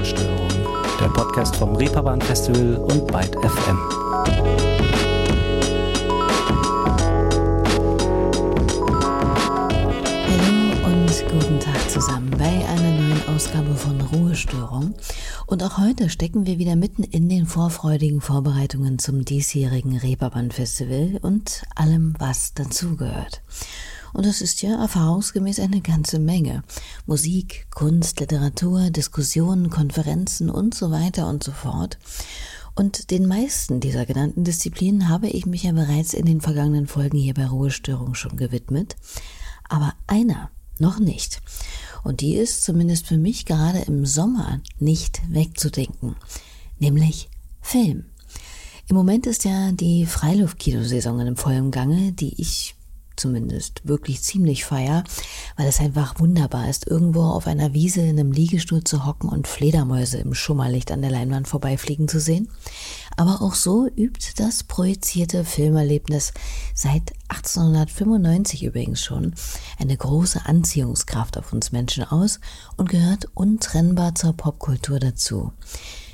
Ruhestörung, der Podcast vom Reeperbahn Festival und Byte FM. Hallo und guten Tag zusammen bei einer neuen Ausgabe von Ruhestörung. Und auch heute stecken wir wieder mitten in den vorfreudigen Vorbereitungen zum diesjährigen Reeperbahn Festival und allem, was dazugehört. Und das ist ja erfahrungsgemäß eine ganze Menge. Musik, Kunst, Literatur, Diskussionen, Konferenzen und so weiter und so fort. Und den meisten dieser genannten Disziplinen habe ich mich ja bereits in den vergangenen Folgen hier bei Ruhestörung schon gewidmet. Aber einer noch nicht. Und die ist zumindest für mich gerade im Sommer nicht wegzudenken. Nämlich Film. Im Moment ist ja die Freiluftkinosaison im vollen Gange, die ich zumindest wirklich ziemlich feier, weil es einfach wunderbar ist, irgendwo auf einer Wiese in einem Liegestuhl zu hocken und Fledermäuse im Schummerlicht an der Leinwand vorbeifliegen zu sehen. Aber auch so übt das projizierte Filmerlebnis seit 1895 übrigens schon eine große Anziehungskraft auf uns Menschen aus und gehört untrennbar zur Popkultur dazu.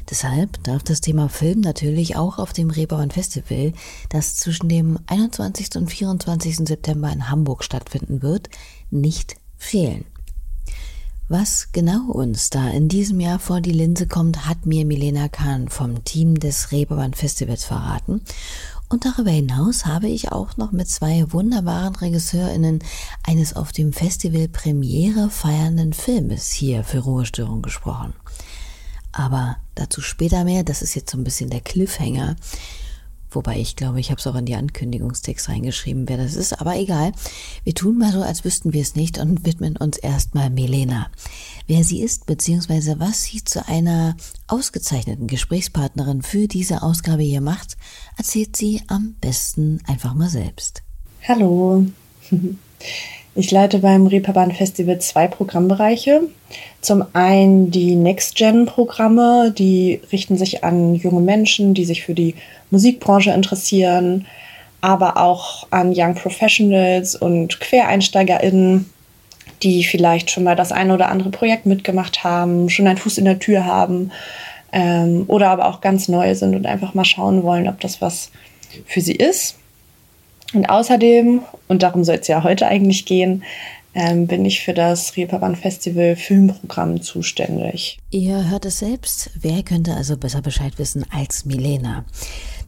Deshalb darf das Thema Film natürlich auch auf dem Reeperbahn Festival, das zwischen dem 21. und 24. September in Hamburg stattfinden wird, nicht fehlen. Was genau uns da in diesem Jahr vor die Linse kommt, hat mir Milena Kahn vom Team des Reeperbahn Festivals verraten. Und darüber hinaus habe ich auch noch mit zwei wunderbaren RegisseurInnen eines auf dem Festival Premiere feiernden Filmes hier für Ruhestörung gesprochen. Aber dazu später mehr. Das ist jetzt so ein bisschen der Cliffhanger. Wobei ich glaube, ich habe es auch in die Ankündigungstext reingeschrieben, wer das ist. Aber egal. Wir tun mal so, als wüssten wir es nicht und widmen uns erstmal Melena. Wer sie ist, beziehungsweise was sie zu einer ausgezeichneten Gesprächspartnerin für diese Ausgabe hier macht, erzählt sie am besten einfach mal selbst. Hallo. Ich leite beim Reeperbahn Festival zwei Programmbereiche. Zum einen die Next-Gen-Programme, die richten sich an junge Menschen, die sich für die Musikbranche interessieren, aber auch an Young Professionals und QuereinsteigerInnen, die vielleicht schon mal das eine oder andere Projekt mitgemacht haben, schon einen Fuß in der Tür haben ähm, oder aber auch ganz neu sind und einfach mal schauen wollen, ob das was für sie ist. Und außerdem, und darum soll es ja heute eigentlich gehen, ähm, bin ich für das Reeperbahn Festival Filmprogramm zuständig. Ihr hört es selbst. Wer könnte also besser Bescheid wissen als Milena?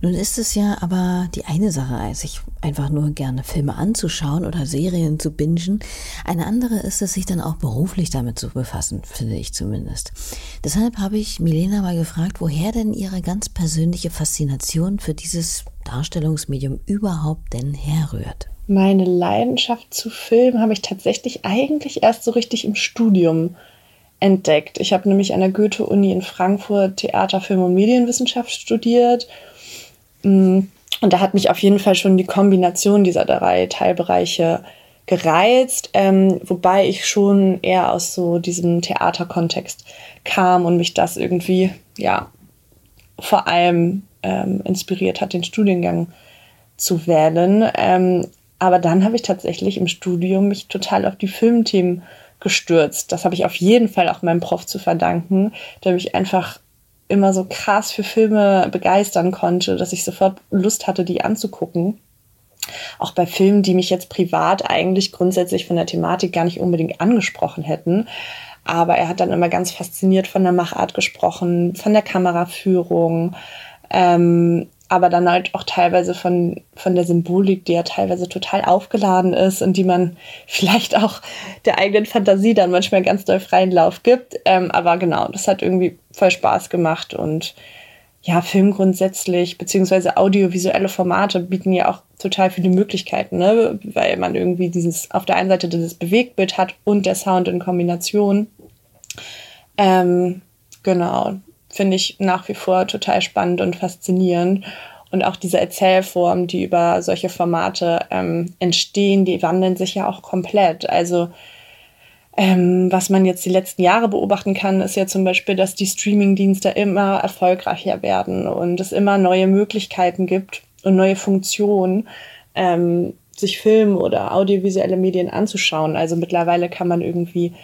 Nun ist es ja aber die eine Sache, sich einfach nur gerne Filme anzuschauen oder Serien zu bingen. Eine andere ist es, sich dann auch beruflich damit zu befassen, finde ich zumindest. Deshalb habe ich Milena mal gefragt, woher denn ihre ganz persönliche Faszination für dieses Darstellungsmedium überhaupt denn herrührt. Meine Leidenschaft zu Film habe ich tatsächlich eigentlich erst so richtig im Studium entdeckt. Ich habe nämlich an der Goethe-Uni in Frankfurt Theater, Film und Medienwissenschaft studiert. Mm, und da hat mich auf jeden Fall schon die Kombination dieser drei Teilbereiche gereizt, ähm, wobei ich schon eher aus so diesem Theaterkontext kam und mich das irgendwie, ja, vor allem ähm, inspiriert hat, den Studiengang zu wählen. Ähm, aber dann habe ich tatsächlich im Studium mich total auf die Filmthemen gestürzt. Das habe ich auf jeden Fall auch meinem Prof zu verdanken, der mich einfach immer so krass für Filme begeistern konnte, dass ich sofort Lust hatte, die anzugucken. Auch bei Filmen, die mich jetzt privat eigentlich grundsätzlich von der Thematik gar nicht unbedingt angesprochen hätten. Aber er hat dann immer ganz fasziniert von der Machart gesprochen, von der Kameraführung, ähm, aber dann halt auch teilweise von, von der Symbolik, die ja teilweise total aufgeladen ist und die man vielleicht auch der eigenen Fantasie dann manchmal ganz doll freien Lauf gibt. Ähm, aber genau, das hat irgendwie voll Spaß gemacht und ja, Film grundsätzlich, beziehungsweise audiovisuelle Formate bieten ja auch total viele Möglichkeiten, ne? weil man irgendwie dieses, auf der einen Seite dieses Bewegtbild hat und der Sound in Kombination. Ähm, genau, finde ich nach wie vor total spannend und faszinierend. Und auch diese Erzählformen, die über solche Formate ähm, entstehen, die wandeln sich ja auch komplett. Also ähm, was man jetzt die letzten Jahre beobachten kann, ist ja zum Beispiel, dass die Streaming-Dienste immer erfolgreicher werden und es immer neue Möglichkeiten gibt und neue Funktionen, ähm, sich Film oder audiovisuelle Medien anzuschauen. Also mittlerweile kann man irgendwie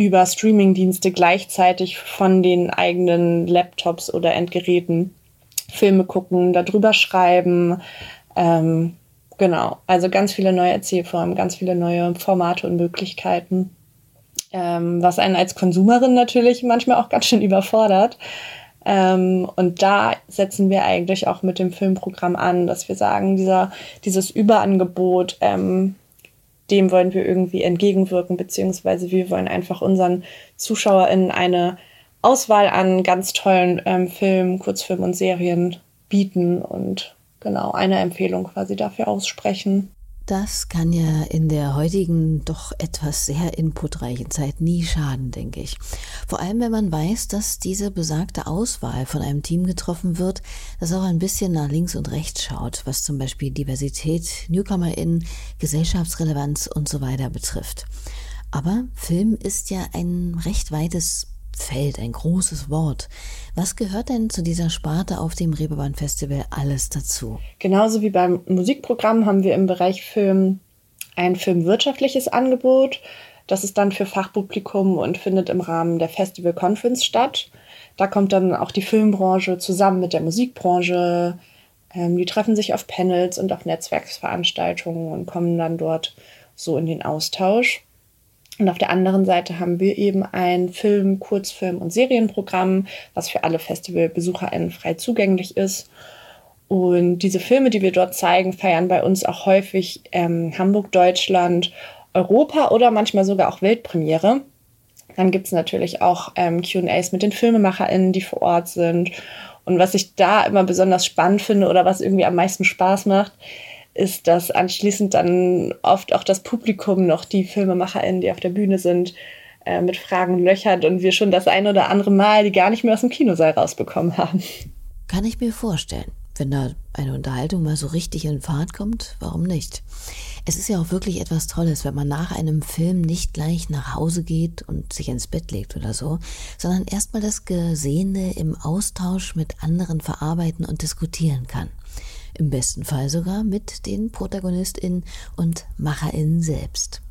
über Streamingdienste gleichzeitig von den eigenen Laptops oder Endgeräten Filme gucken, darüber schreiben. Ähm, genau, also ganz viele neue Erzählformen, ganz viele neue Formate und Möglichkeiten, ähm, was einen als Konsumerin natürlich manchmal auch ganz schön überfordert. Ähm, und da setzen wir eigentlich auch mit dem Filmprogramm an, dass wir sagen, dieser, dieses Überangebot, ähm, dem wollen wir irgendwie entgegenwirken, beziehungsweise wir wollen einfach unseren ZuschauerInnen eine Auswahl an ganz tollen ähm, Filmen, Kurzfilmen und Serien bieten und genau eine Empfehlung quasi dafür aussprechen. Das kann ja in der heutigen doch etwas sehr inputreichen Zeit nie schaden, denke ich. Vor allem, wenn man weiß, dass diese besagte Auswahl von einem Team getroffen wird, das auch ein bisschen nach links und rechts schaut, was zum Beispiel Diversität, NewcomerInnen, Gesellschaftsrelevanz und so weiter betrifft. Aber Film ist ja ein recht weites Feld, ein großes Wort. Was gehört denn zu dieser Sparte auf dem Reeperbahn Festival alles dazu? Genauso wie beim Musikprogramm haben wir im Bereich Film ein filmwirtschaftliches Angebot. Das ist dann für Fachpublikum und findet im Rahmen der Festival Conference statt. Da kommt dann auch die Filmbranche zusammen mit der Musikbranche. Ähm, die treffen sich auf Panels und auf Netzwerksveranstaltungen und kommen dann dort so in den Austausch. Und auf der anderen Seite haben wir eben ein Film-, Kurzfilm- und Serienprogramm, was für alle FestivalbesucherInnen frei zugänglich ist. Und diese Filme, die wir dort zeigen, feiern bei uns auch häufig ähm, Hamburg, Deutschland, Europa oder manchmal sogar auch Weltpremiere. Dann gibt es natürlich auch ähm, QAs mit den FilmemacherInnen, die vor Ort sind. Und was ich da immer besonders spannend finde oder was irgendwie am meisten Spaß macht, ist, dass anschließend dann oft auch das Publikum noch die FilmemacherInnen, die auf der Bühne sind, äh, mit Fragen löchert und wir schon das ein oder andere Mal die gar nicht mehr aus dem Kinosaal rausbekommen haben. Kann ich mir vorstellen. Wenn da eine Unterhaltung mal so richtig in Fahrt kommt, warum nicht? Es ist ja auch wirklich etwas Tolles, wenn man nach einem Film nicht gleich nach Hause geht und sich ins Bett legt oder so, sondern erstmal das Gesehene im Austausch mit anderen verarbeiten und diskutieren kann. Im besten Fall sogar mit den ProtagonistInnen und MacherInnen selbst.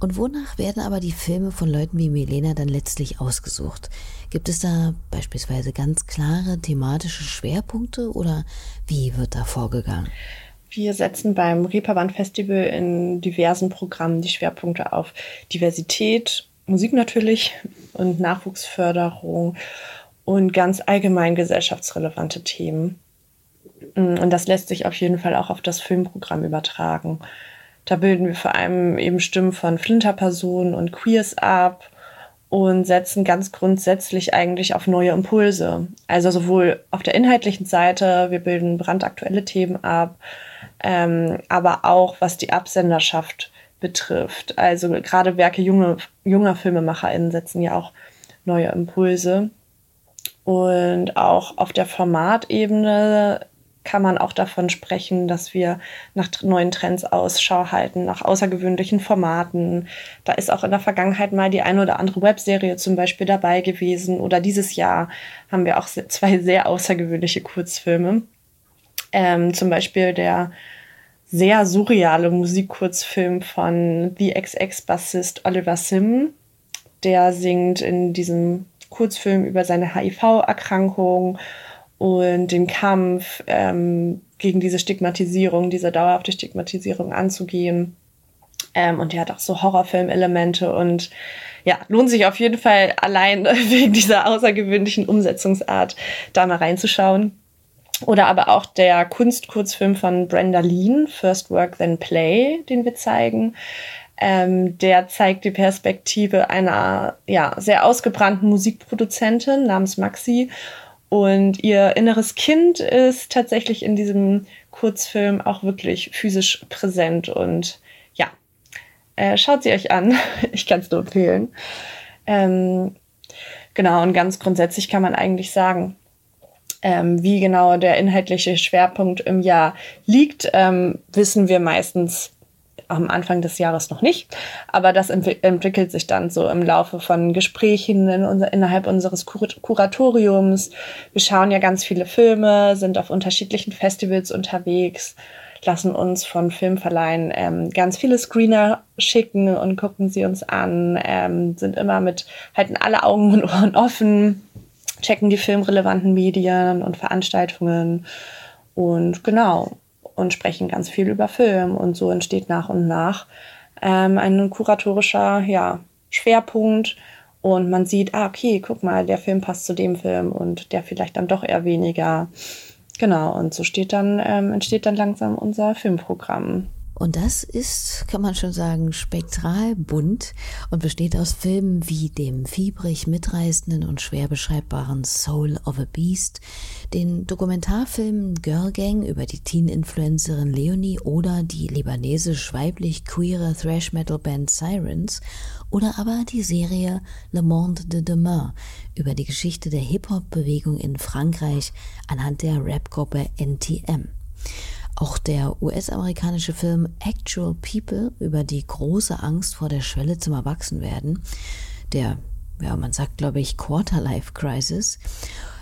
Und wonach werden aber die Filme von Leuten wie Milena dann letztlich ausgesucht? Gibt es da beispielsweise ganz klare thematische Schwerpunkte oder wie wird da vorgegangen? Wir setzen beim Reeperbahn Festival in diversen Programmen die Schwerpunkte auf Diversität, Musik natürlich und Nachwuchsförderung und ganz allgemein gesellschaftsrelevante Themen. Und das lässt sich auf jeden Fall auch auf das Filmprogramm übertragen. Da bilden wir vor allem eben Stimmen von Flinterpersonen und Queers ab und setzen ganz grundsätzlich eigentlich auf neue Impulse. Also sowohl auf der inhaltlichen Seite, wir bilden brandaktuelle Themen ab, ähm, aber auch was die Absenderschaft betrifft. Also gerade Werke junge, junger FilmemacherInnen setzen ja auch neue Impulse. Und auch auf der Formatebene kann man auch davon sprechen, dass wir nach neuen Trends Ausschau halten, nach außergewöhnlichen Formaten. Da ist auch in der Vergangenheit mal die eine oder andere Webserie zum Beispiel dabei gewesen. Oder dieses Jahr haben wir auch zwei sehr außergewöhnliche Kurzfilme. Ähm, zum Beispiel der sehr surreale Musikkurzfilm von The XX-Bassist Oliver Sim. Der singt in diesem Kurzfilm über seine HIV-Erkrankung und den Kampf ähm, gegen diese Stigmatisierung, diese dauerhafte Stigmatisierung anzugehen. Ähm, und die hat auch so Horrorfilm-Elemente und ja, lohnt sich auf jeden Fall allein wegen dieser außergewöhnlichen Umsetzungsart da mal reinzuschauen. Oder aber auch der Kunstkurzfilm von Brenda Lean, First Work Then Play, den wir zeigen. Ähm, der zeigt die Perspektive einer ja, sehr ausgebrannten Musikproduzentin namens Maxi und ihr inneres Kind ist tatsächlich in diesem Kurzfilm auch wirklich physisch präsent. Und ja, äh, schaut sie euch an. Ich kann es nur empfehlen. Ähm, genau, und ganz grundsätzlich kann man eigentlich sagen, ähm, wie genau der inhaltliche Schwerpunkt im Jahr liegt, ähm, wissen wir meistens am Anfang des Jahres noch nicht. Aber das entwick entwickelt sich dann so im Laufe von Gesprächen in unser, innerhalb unseres Kur Kuratoriums. Wir schauen ja ganz viele Filme, sind auf unterschiedlichen Festivals unterwegs, lassen uns von Filmverleihen ähm, ganz viele Screener schicken und gucken sie uns an, ähm, sind immer mit, halten alle Augen und Ohren offen, checken die filmrelevanten Medien und Veranstaltungen und genau, und sprechen ganz viel über Film. Und so entsteht nach und nach ähm, ein kuratorischer ja, Schwerpunkt. Und man sieht, ah, okay, guck mal, der Film passt zu dem Film und der vielleicht dann doch eher weniger. Genau, und so steht dann, ähm, entsteht dann langsam unser Filmprogramm. Und das ist, kann man schon sagen, spektral bunt und besteht aus Filmen wie dem fiebrig mitreißenden und schwer beschreibbaren Soul of a Beast, den Dokumentarfilmen Girl Gang über die Teen-Influencerin Leonie oder die libanesisch-weiblich-queere Thrash-Metal-Band Sirens oder aber die Serie Le Monde de Demain über die Geschichte der Hip-Hop-Bewegung in Frankreich anhand der Rapgruppe NTM. Auch der US-amerikanische Film Actual People über die große Angst vor der Schwelle zum Erwachsenwerden, der, ja, man sagt, glaube ich, Quarterlife Crisis,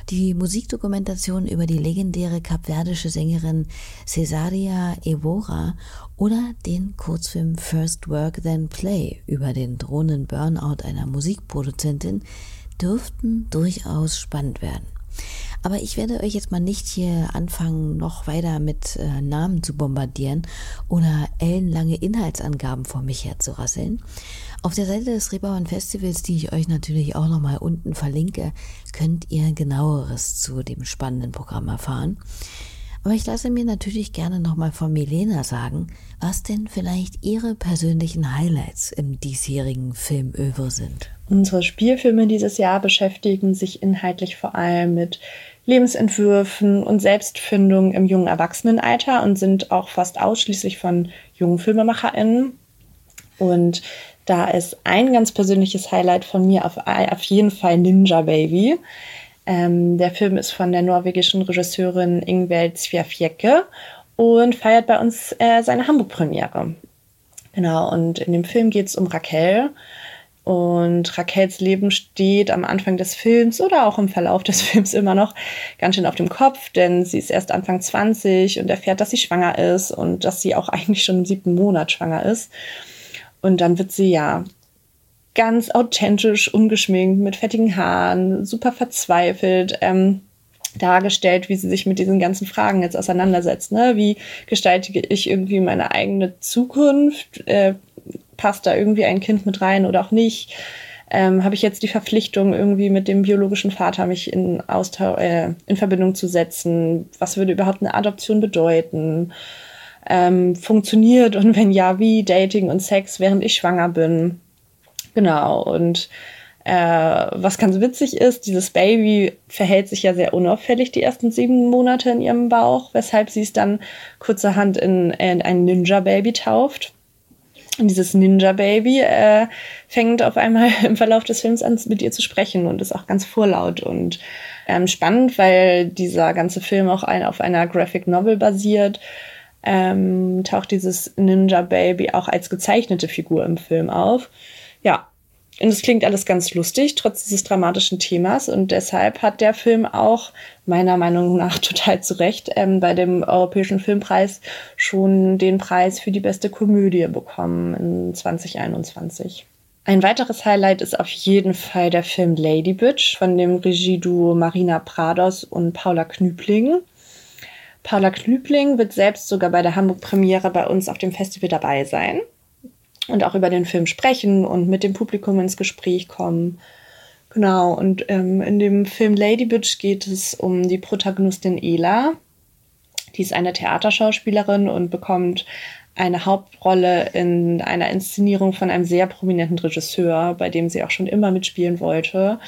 die Musikdokumentation über die legendäre kapverdische Sängerin Cesaria Evora oder den Kurzfilm First Work Then Play über den drohenden Burnout einer Musikproduzentin dürften durchaus spannend werden. Aber ich werde euch jetzt mal nicht hier anfangen, noch weiter mit äh, Namen zu bombardieren oder ellenlange Inhaltsangaben vor mich herzurasseln. Auf der Seite des Reeperbahn Festivals, die ich euch natürlich auch nochmal unten verlinke, könnt ihr genaueres zu dem spannenden Programm erfahren. Aber ich lasse mir natürlich gerne nochmal von Milena sagen, was denn vielleicht ihre persönlichen Highlights im diesjährigen Filmöver sind. Unsere Spielfilme dieses Jahr beschäftigen sich inhaltlich vor allem mit Lebensentwürfen und Selbstfindung im jungen Erwachsenenalter und sind auch fast ausschließlich von jungen FilmemacherInnen. Und da ist ein ganz persönliches Highlight von mir auf, auf jeden Fall Ninja Baby. Ähm, der Film ist von der norwegischen Regisseurin Ingvild Sviafjecke und feiert bei uns äh, seine Hamburg-Premiere. Genau, und in dem Film geht es um Raquel. Und Raquels Leben steht am Anfang des Films oder auch im Verlauf des Films immer noch ganz schön auf dem Kopf, denn sie ist erst Anfang 20 und erfährt, dass sie schwanger ist und dass sie auch eigentlich schon im siebten Monat schwanger ist. Und dann wird sie ja ganz authentisch, ungeschminkt, mit fettigen Haaren, super verzweifelt ähm, dargestellt, wie sie sich mit diesen ganzen Fragen jetzt auseinandersetzt. Ne? Wie gestalte ich irgendwie meine eigene Zukunft? Äh, passt da irgendwie ein Kind mit rein oder auch nicht? Ähm, Habe ich jetzt die Verpflichtung, irgendwie mit dem biologischen Vater mich in, Austausch, äh, in Verbindung zu setzen? Was würde überhaupt eine Adoption bedeuten? Ähm, funktioniert und wenn ja, wie Dating und Sex, während ich schwanger bin? Genau, und äh, was ganz witzig ist, dieses Baby verhält sich ja sehr unauffällig die ersten sieben Monate in ihrem Bauch, weshalb sie es dann kurzerhand in, in ein Ninja-Baby tauft. Dieses Ninja-Baby äh, fängt auf einmal im Verlauf des Films an, mit ihr zu sprechen und ist auch ganz vorlaut und ähm, spannend, weil dieser ganze Film auch ein, auf einer Graphic Novel basiert. Ähm, taucht dieses Ninja-Baby auch als gezeichnete Figur im Film auf ja, und es klingt alles ganz lustig, trotz dieses dramatischen Themas. Und deshalb hat der Film auch meiner Meinung nach total zu Recht ähm, bei dem Europäischen Filmpreis schon den Preis für die beste Komödie bekommen in 2021. Ein weiteres Highlight ist auf jeden Fall der Film Lady Bitch von dem Regieduo Marina Prados und Paula Knübling. Paula Knübling wird selbst sogar bei der Hamburg-Premiere bei uns auf dem Festival dabei sein und auch über den Film sprechen und mit dem Publikum ins Gespräch kommen. Genau, und ähm, in dem Film Lady Bitch geht es um die Protagonistin Ela. Die ist eine Theaterschauspielerin und bekommt eine Hauptrolle in einer Inszenierung von einem sehr prominenten Regisseur, bei dem sie auch schon immer mitspielen wollte.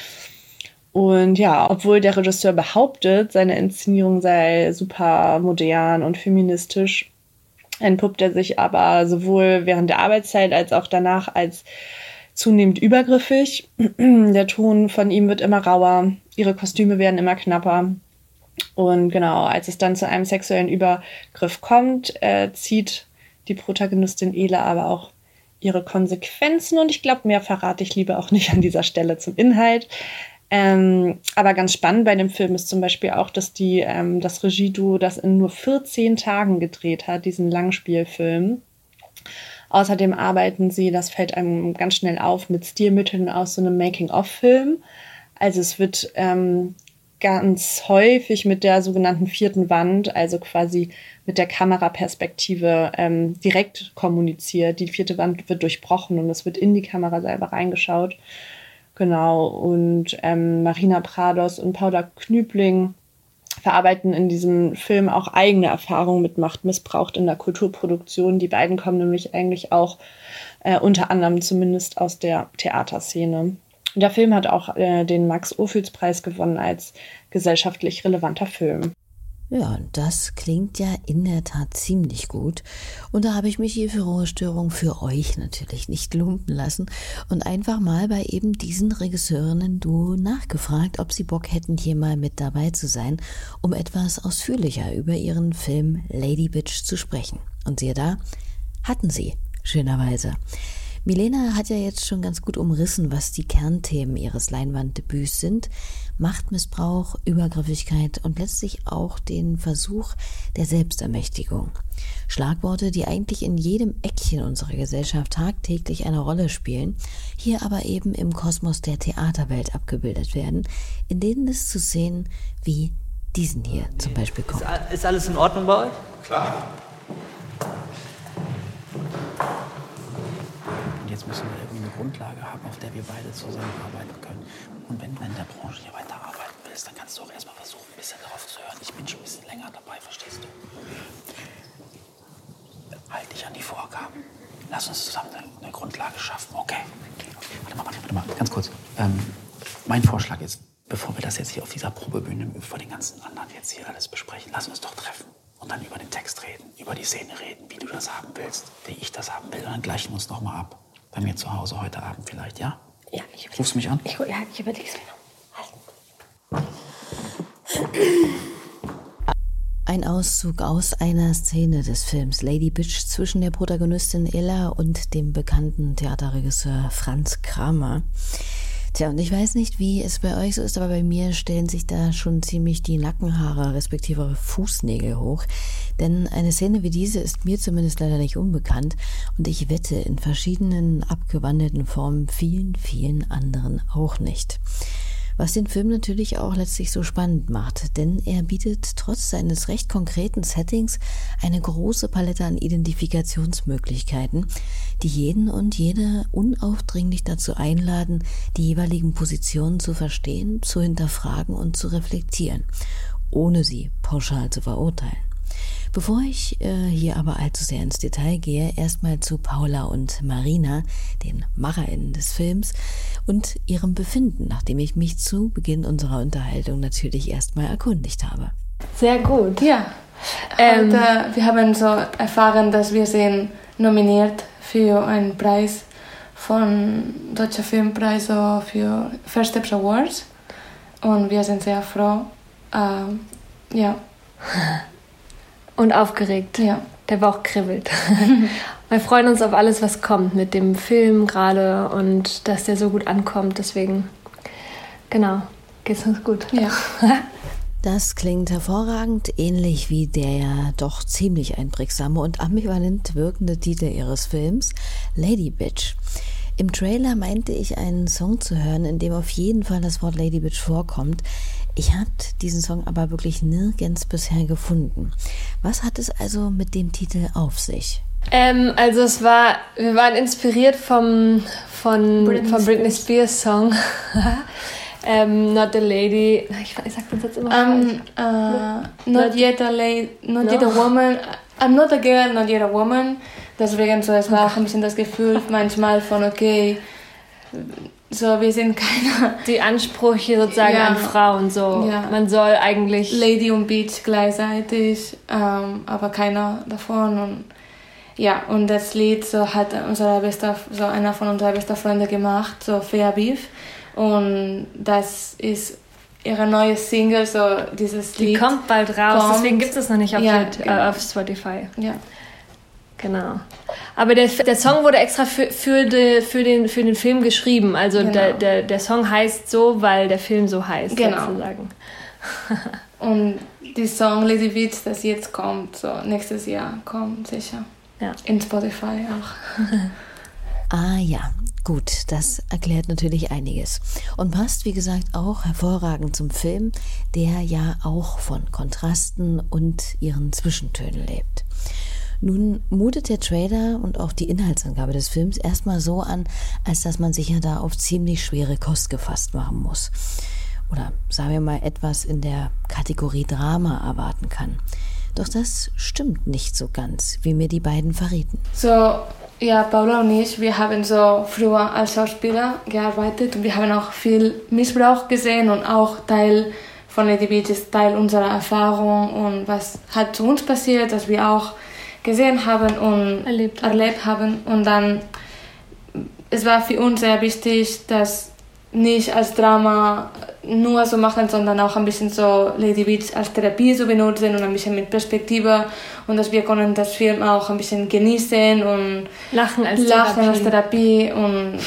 Und ja, obwohl der Regisseur behauptet, seine Inszenierung sei super modern und feministisch, entpuppt er sich aber sowohl während der Arbeitszeit als auch danach als zunehmend übergriffig. Der Ton von ihm wird immer rauer, ihre Kostüme werden immer knapper. Und genau, als es dann zu einem sexuellen Übergriff kommt, äh, zieht die Protagonistin Ela aber auch ihre Konsequenzen. Und ich glaube, mehr verrate ich lieber auch nicht an dieser Stelle zum Inhalt. Ähm, aber ganz spannend bei dem Film ist zum Beispiel auch, dass die, ähm, das Regieduo das in nur 14 Tagen gedreht hat, diesen Langspielfilm. Außerdem arbeiten sie, das fällt einem ganz schnell auf, mit Stilmitteln aus so einem Making-of-Film. Also es wird ähm, ganz häufig mit der sogenannten vierten Wand, also quasi mit der Kameraperspektive ähm, direkt kommuniziert. Die vierte Wand wird durchbrochen und es wird in die Kamera selber reingeschaut. Genau, und ähm, Marina Prados und Paula Knübling verarbeiten in diesem Film auch eigene Erfahrungen mit Machtmissbrauch in der Kulturproduktion. Die beiden kommen nämlich eigentlich auch äh, unter anderem zumindest aus der Theaterszene. Der Film hat auch äh, den Max-Ophüls-Preis gewonnen als gesellschaftlich relevanter Film. Ja, das klingt ja in der Tat ziemlich gut. Und da habe ich mich hier für Ruhestörung für euch natürlich nicht lumpen lassen und einfach mal bei eben diesen Regisseurinnen du nachgefragt, ob sie Bock hätten, hier mal mit dabei zu sein, um etwas ausführlicher über ihren Film Lady Bitch zu sprechen. Und siehe da, hatten sie, schönerweise. Milena hat ja jetzt schon ganz gut umrissen, was die Kernthemen ihres Leinwanddebüts sind. Machtmissbrauch, Übergriffigkeit und letztlich auch den Versuch der Selbstermächtigung. Schlagworte, die eigentlich in jedem Eckchen unserer Gesellschaft tagtäglich eine Rolle spielen, hier aber eben im Kosmos der Theaterwelt abgebildet werden, in denen es zu sehen wie diesen hier zum Beispiel kommt. Ist alles in Ordnung bei euch? Klar. Jetzt müssen wir irgendwie eine Grundlage haben, auf der wir beide zusammenarbeiten können. Und wenn du in der Branche hier weiterarbeiten willst, dann kannst du auch erstmal versuchen, ein bisschen darauf zu hören. Ich bin schon ein bisschen länger dabei, verstehst du? Halt dich an die Vorgaben. Lass uns zusammen eine, eine Grundlage schaffen, okay? Warte mal, warte, warte mal, ganz kurz. Ähm, mein Vorschlag ist, bevor wir das jetzt hier auf dieser Probebühne vor den ganzen anderen jetzt hier alles besprechen, lass uns doch treffen und dann über den Text reden, über die Szene reden, wie du das haben willst, wie ich das haben will. Und dann gleichen wir uns noch mal ab. Bei mir zu Hause heute Abend vielleicht, ja? Ja, ich Rufst du mich an? Ich, ja, ich überlege es mir noch. Ein Auszug aus einer Szene des Films Lady Bitch zwischen der Protagonistin Ella und dem bekannten Theaterregisseur Franz Kramer. Tja, und ich weiß nicht, wie es bei euch so ist, aber bei mir stellen sich da schon ziemlich die Nackenhaare respektive Fußnägel hoch. Denn eine Szene wie diese ist mir zumindest leider nicht unbekannt und ich wette in verschiedenen abgewandelten Formen vielen, vielen anderen auch nicht. Was den Film natürlich auch letztlich so spannend macht, denn er bietet trotz seines recht konkreten Settings eine große Palette an Identifikationsmöglichkeiten, die jeden und jede unaufdringlich dazu einladen, die jeweiligen Positionen zu verstehen, zu hinterfragen und zu reflektieren, ohne sie pauschal zu verurteilen. Bevor ich äh, hier aber allzu sehr ins Detail gehe, erstmal zu Paula und Marina, den MacherInnen des Films, und ihrem Befinden, nachdem ich mich zu Beginn unserer Unterhaltung natürlich erstmal erkundigt habe. Sehr gut. Ja. Ähm, Und, äh, wir haben so erfahren, dass wir sind nominiert für einen Preis von Deutscher Filmpreis für First Steps Awards. Und wir sind sehr froh. Ähm, ja, Und aufgeregt. ja. Der Bauch kribbelt. Wir freuen uns auf alles, was kommt mit dem Film gerade und dass der so gut ankommt. Deswegen, genau, geht's uns gut. Ja. Das klingt hervorragend, ähnlich wie der ja doch ziemlich einprägsame und ambivalent wirkende Titel ihres Films Lady Bitch. Im Trailer meinte ich einen Song zu hören, in dem auf jeden Fall das Wort Lady Bitch vorkommt. Ich habe diesen Song aber wirklich nirgends bisher gefunden. Was hat es also mit dem Titel auf sich? Ähm, also es war, wir waren inspiriert vom, von, Britney vom Britney Spears Song. ähm, Not the Lady. Ich, ich sag das jetzt immer Um, falsch. uh, not yet a lady, not No. yet a woman. I'm not a girl, not yet a woman. Deswegen so, es war auch ein bisschen das Gefühl manchmal von, okay, so, wir sind keine Die Ansprüche sozusagen Ja. an Frauen so. Ja. Man soll eigentlich Lady und Beach gleichzeitig, ähm, aber keiner davon. Und ja, und das Lied so hat unser bester, so einer von unseren besten Freunden gemacht, so Fair Beef. Und das ist ihre neue Single, so dieses Die Lied. kommt bald raus, kommt. deswegen gibt es noch nicht auf, Ja, Spotify- genau. äh, auf Spotify. Ja. Genau. Aber der, der Song wurde extra für, für, de, für, den, für den Film geschrieben. Also Genau. der, der, der Song heißt so, weil der Film so heißt, Genau. sozusagen. Und die Song Lady Beats, das jetzt kommt, so nächstes Jahr kommt sicher. Ja. In Spotify auch. Ah ja, gut, das erklärt natürlich einiges. Und passt, wie gesagt, auch hervorragend zum Film, der ja auch von Kontrasten und ihren Zwischentönen lebt. Nun mutet der Trailer und auch die Inhaltsangabe des Films erstmal so an, als dass man sich ja da auf ziemlich schwere Kost gefasst machen muss. Oder sagen wir mal etwas in der Kategorie Drama erwarten kann. Doch das stimmt nicht so ganz, wie mir die beiden verrieten. So, ja, Paula und ich, wir haben so früher als Schauspieler gearbeitet und wir haben auch viel Missbrauch gesehen und auch Teil von Lady Beach ist Teil unserer Erfahrung und was hat zu uns passiert, dass wir auch gesehen haben und Erlebt haben. erlebt haben. Und dann, es war für uns sehr wichtig, dass nicht als Drama nur so machen, sondern auch ein bisschen so Lady Beach als Therapie zu benutzen und ein bisschen mit Perspektive und dass wir können das Film auch ein bisschen genießen und Lachen als Lachen Therapie. als Therapie und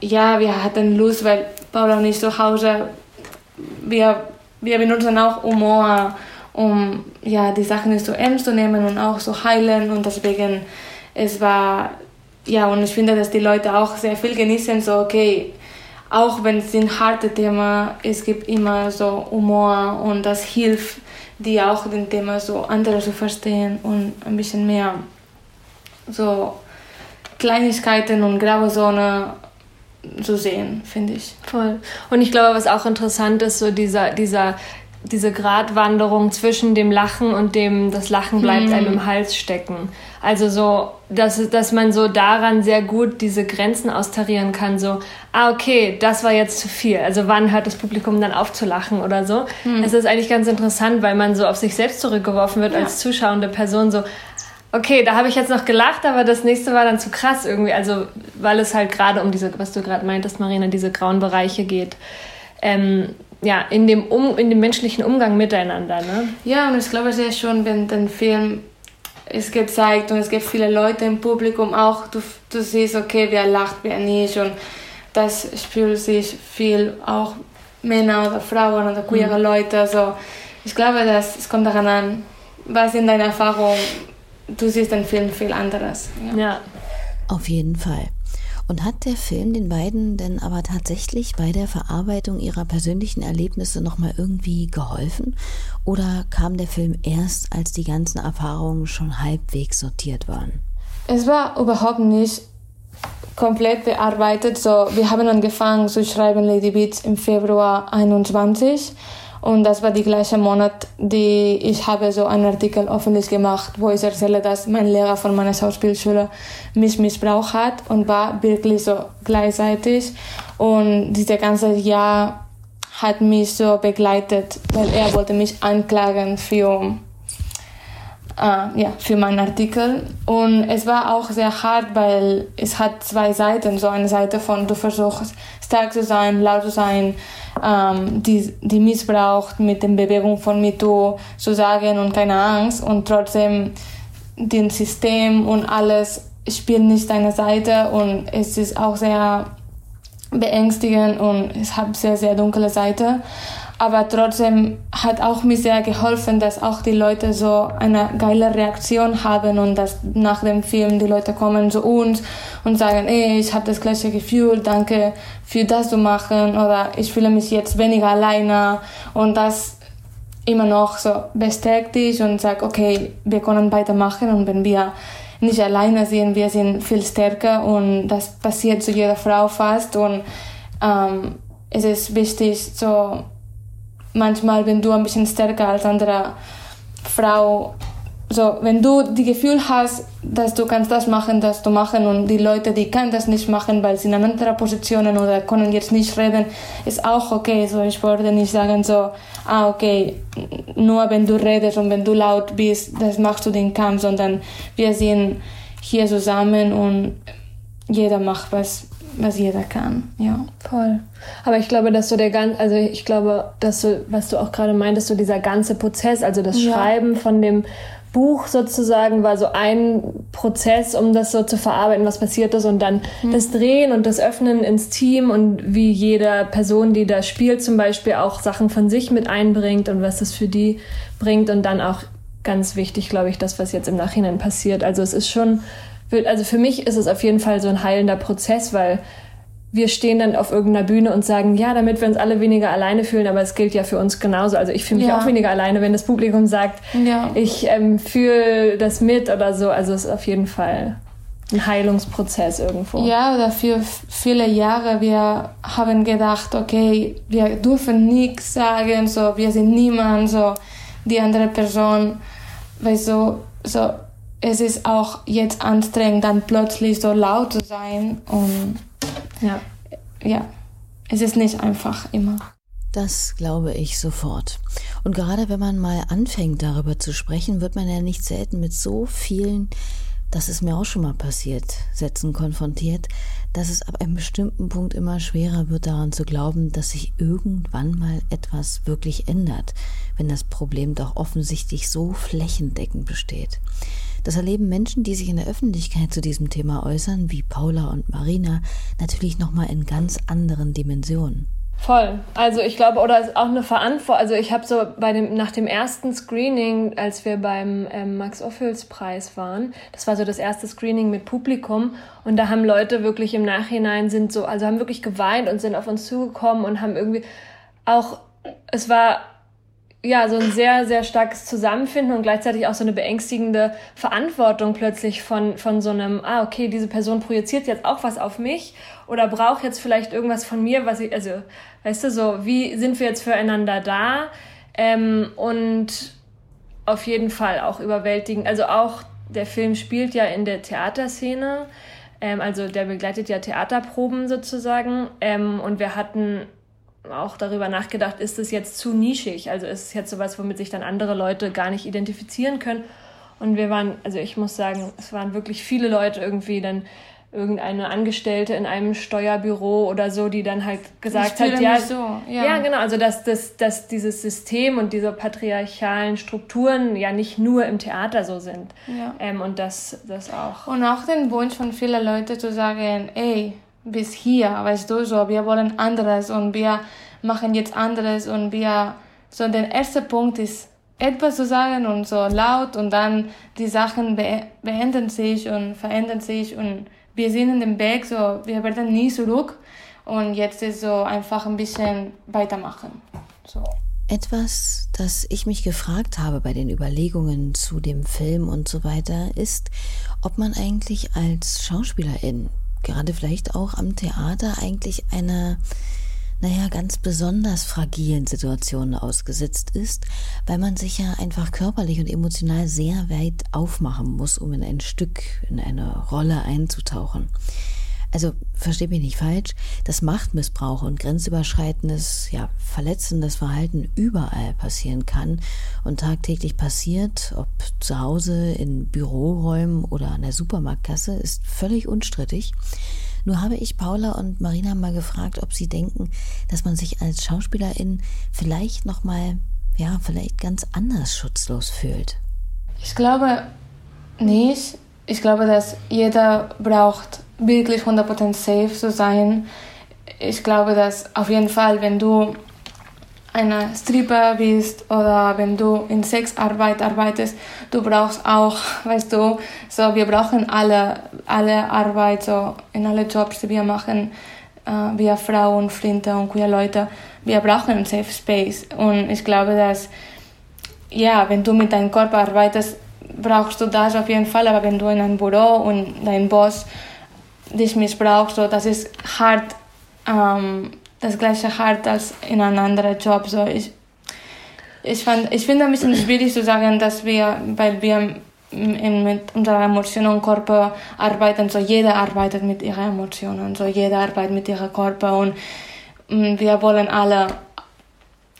ja, wir hatten Lust, weil Paula und ich zu Hause, wir, wir benutzen auch Humor, um ja, die Sachen nicht so ernst zu nehmen und auch zu heilen und deswegen, es war, ja, und ich finde, dass die Leute auch sehr viel genießen, so, okay, auch wenn es ein hartes Thema es gibt immer so Humor und das hilft, die auch den Thema so andere zu verstehen und ein bisschen mehr so Kleinigkeiten und graue Zone zu sehen, finde ich. Voll. Und ich glaube, was auch interessant ist, so dieser, dieser, diese Gratwanderung zwischen dem Lachen und dem, das Lachen bleibt einem im Hals stecken. Also so, dass, dass man so daran sehr gut diese Grenzen austarieren kann, so, ah, okay, das war jetzt zu viel. Also wann hört das Publikum dann auf zu lachen oder so? Es ist eigentlich ganz interessant, weil man so auf sich selbst zurückgeworfen wird als zuschauende Person, so, okay, da habe ich jetzt noch gelacht, aber das nächste war dann zu krass irgendwie. Also, weil es halt gerade um diese, was du gerade meintest, Marina, diese grauen Bereiche geht. Ähm, ja, in dem, um, in dem menschlichen Umgang miteinander, ne? Ja, und ich glaube sehr schon, wenn der Film ist gezeigt und es gibt viele Leute im Publikum auch, du, du siehst, okay, wer lacht, wer nicht und das spürt sich viel auch Männer oder Frauen oder queere Leute. Also ich glaube, dass es kommt daran an, was in deiner Erfahrung, du siehst den Film viel anderes. Ja. Ja. Auf jeden Fall. Und hat der Film den beiden denn aber tatsächlich bei der Verarbeitung ihrer persönlichen Erlebnisse nochmal irgendwie geholfen? Oder kam der Film erst, als die ganzen Erfahrungen schon halbwegs sortiert waren? Es war überhaupt nicht komplett bearbeitet. So, wir haben angefangen zu schreiben Lady Beats im Februar 21 und das war die gleiche Monat, die ich habe so einen Artikel öffentlich gemacht, wo ich erzähle, dass mein Lehrer von meiner Schauspielschule mich missbraucht hat und war wirklich so gleichzeitig. Und dieses ganze Jahr hat mich so begleitet, weil er wollte mich anklagen für äh, ja, für meinen Artikel. Und es war auch sehr hart, weil es hat zwei Seiten. So eine Seite von, du versuchst stark zu sein, laut zu sein, ähm, die, die missbraucht mit der Bewegung von MeToo zu sagen und keine Angst. Und trotzdem das System und alles spielt nicht deine Seite. Und es ist auch sehr beängstigend und es hat sehr, sehr dunkle Seite. Aber trotzdem hat auch mir sehr geholfen, dass auch die Leute so eine geile Reaktion haben und dass nach dem Film die Leute kommen zu uns und sagen, ey, ich habe das gleiche Gefühl, danke für das zu machen oder ich fühle mich jetzt weniger alleine. Und das immer noch so bestärkt dich und sagt, okay, wir können weitermachen und wenn wir nicht alleine sind, wir sind viel stärker und das passiert zu jeder Frau fast und ähm, es ist wichtig, so manchmal, wenn du ein bisschen stärker als andere Frau, so wenn du die Gefühl hast, dass du kannst das machen, das du machen und die Leute, die können das nicht machen, weil sie in anderen Positionen oder können jetzt nicht reden, ist auch okay. So ich wollte nicht sagen so, ah okay, nur wenn du redest und wenn du laut bist, das machst du den Kampf, sondern wir sind hier zusammen und jeder macht was, was jeder kann. Ja. Voll. Aber ich glaube, dass so der ganz, also ich glaube, dass so, was du auch gerade meintest, so dieser ganze Prozess, also das Ja. Schreiben von dem, Buch sozusagen war so ein Prozess, um das so zu verarbeiten, was passiert ist und dann mhm. das Drehen und das Öffnen ins Team und wie jede Person, die da spielt, zum Beispiel auch Sachen von sich mit einbringt und was das für die bringt und dann auch ganz wichtig, glaube ich, das, was jetzt im Nachhinein passiert. Also es ist schon, also für mich ist es auf jeden Fall so ein heilender Prozess, weil wir stehen dann auf irgendeiner Bühne und sagen, ja, damit wir uns alle weniger alleine fühlen, aber es gilt ja für uns genauso. Also ich fühle mich ja. auch weniger alleine, wenn das Publikum sagt, ja. ich ähm, fühle das mit oder so. Also es ist auf jeden Fall ein Heilungsprozess irgendwo. Ja, oder für viele Jahre wir haben gedacht, okay, wir dürfen nichts sagen, so wir sind niemand, so die andere Person, weil so, so es ist auch jetzt anstrengend, dann plötzlich so laut zu sein und ja, ja, es ist nicht einfach immer. Das glaube ich sofort. Und gerade wenn man mal anfängt darüber zu sprechen, wird man ja nicht selten mit so vielen, das ist mir auch schon mal passiert, Sätzen konfrontiert, dass es ab einem bestimmten Punkt immer schwerer wird daran zu glauben, dass sich irgendwann mal etwas wirklich ändert, wenn das Problem doch offensichtlich so flächendeckend besteht. Das erleben Menschen, die sich in der Öffentlichkeit zu diesem Thema äußern, wie Paula und Marina, natürlich nochmal in ganz anderen Dimensionen. Voll. Also ich glaube, oder ist auch eine Verantwortung. Also ich habe so bei dem nach dem ersten Screening, als wir beim ähm, Max Ophüls Preis waren, das war so das erste Screening mit Publikum und da haben Leute wirklich im Nachhinein sind so, also haben wirklich geweint und sind auf uns zugekommen und haben irgendwie auch, es war ja, so ein sehr, sehr starkes Zusammenfinden und gleichzeitig auch so eine beängstigende Verantwortung plötzlich von, von so einem, ah, okay, diese Person projiziert jetzt auch was auf mich oder braucht jetzt vielleicht irgendwas von mir, was ich, also, weißt du, so, wie sind wir jetzt füreinander da? Ähm, und auf jeden Fall auch überwältigend. Also auch der Film spielt ja in der Theaterszene. Ähm, also der begleitet ja Theaterproben sozusagen. Ähm, und wir hatten auch darüber nachgedacht, ist es jetzt zu nischig? Also ist es jetzt sowas, womit sich dann andere Leute gar nicht identifizieren können? Und wir waren, also ich muss sagen, es waren wirklich viele Leute irgendwie dann irgendeine Angestellte in einem Steuerbüro oder so, die dann halt gesagt hat, ja, so. ja, ja, genau, also dass, dass, dass dieses System und diese patriarchalen Strukturen ja nicht nur im Theater so sind. Ja. Ähm, und das, das auch. Und auch den Wunsch von vielen Leuten zu sagen, ey, bis hier, weißt du, so, wir wollen anderes und wir machen jetzt anderes und wir, so der erste Punkt ist, etwas zu sagen und so laut und dann die Sachen be beenden sich und verändern sich und wir sind in dem Weg, so, wir werden nie zurück und jetzt ist so einfach ein bisschen weitermachen, so. Etwas, das ich mich gefragt habe bei den Überlegungen zu dem Film und so weiter, ist, ob man eigentlich als Schauspielerin gerade vielleicht auch am Theater eigentlich einer, naja, ganz besonders fragilen Situation ausgesetzt ist, weil man sich ja einfach körperlich und emotional sehr weit aufmachen muss, um in ein Stück, in eine Rolle einzutauchen. Also versteht mich nicht falsch, dass Machtmissbrauch und grenzüberschreitendes, ja, verletzendes Verhalten überall passieren kann und tagtäglich passiert, ob zu Hause, in Büroräumen oder an der Supermarktkasse, ist völlig unstrittig. Nur habe ich Paula und Marina mal gefragt, ob sie denken, dass man sich als Schauspielerin vielleicht nochmal, ja, vielleicht ganz anders schutzlos fühlt. Ich glaube nicht. Ich glaube, dass jeder braucht wirklich 100% safe zu sein. Ich glaube, dass auf jeden Fall, wenn du eine Stripper bist oder wenn du in Sexarbeit arbeitest, du brauchst auch, weißt du, so wir brauchen alle, alle Arbeit, so in alle Jobs, die wir machen, äh, wir Frauen, Flinte und queer Leute, wir brauchen einen Safe Space. Und ich glaube, dass ja, wenn du mit deinem Körper arbeitest, brauchst du das auf jeden Fall, aber wenn du in einem Büro und dein Boss dich missbraucht, so, das ist hart, ähm, das gleiche hart als in einem anderen Job. So, ich, ich, fand, ich finde ein bisschen schwierig zu sagen, dass wir, weil wir in, mit unserer Emotionen und Körper arbeiten, so jeder arbeitet mit ihren Emotionen, so jeder arbeitet mit ihrem Körper und mm, wir wollen alle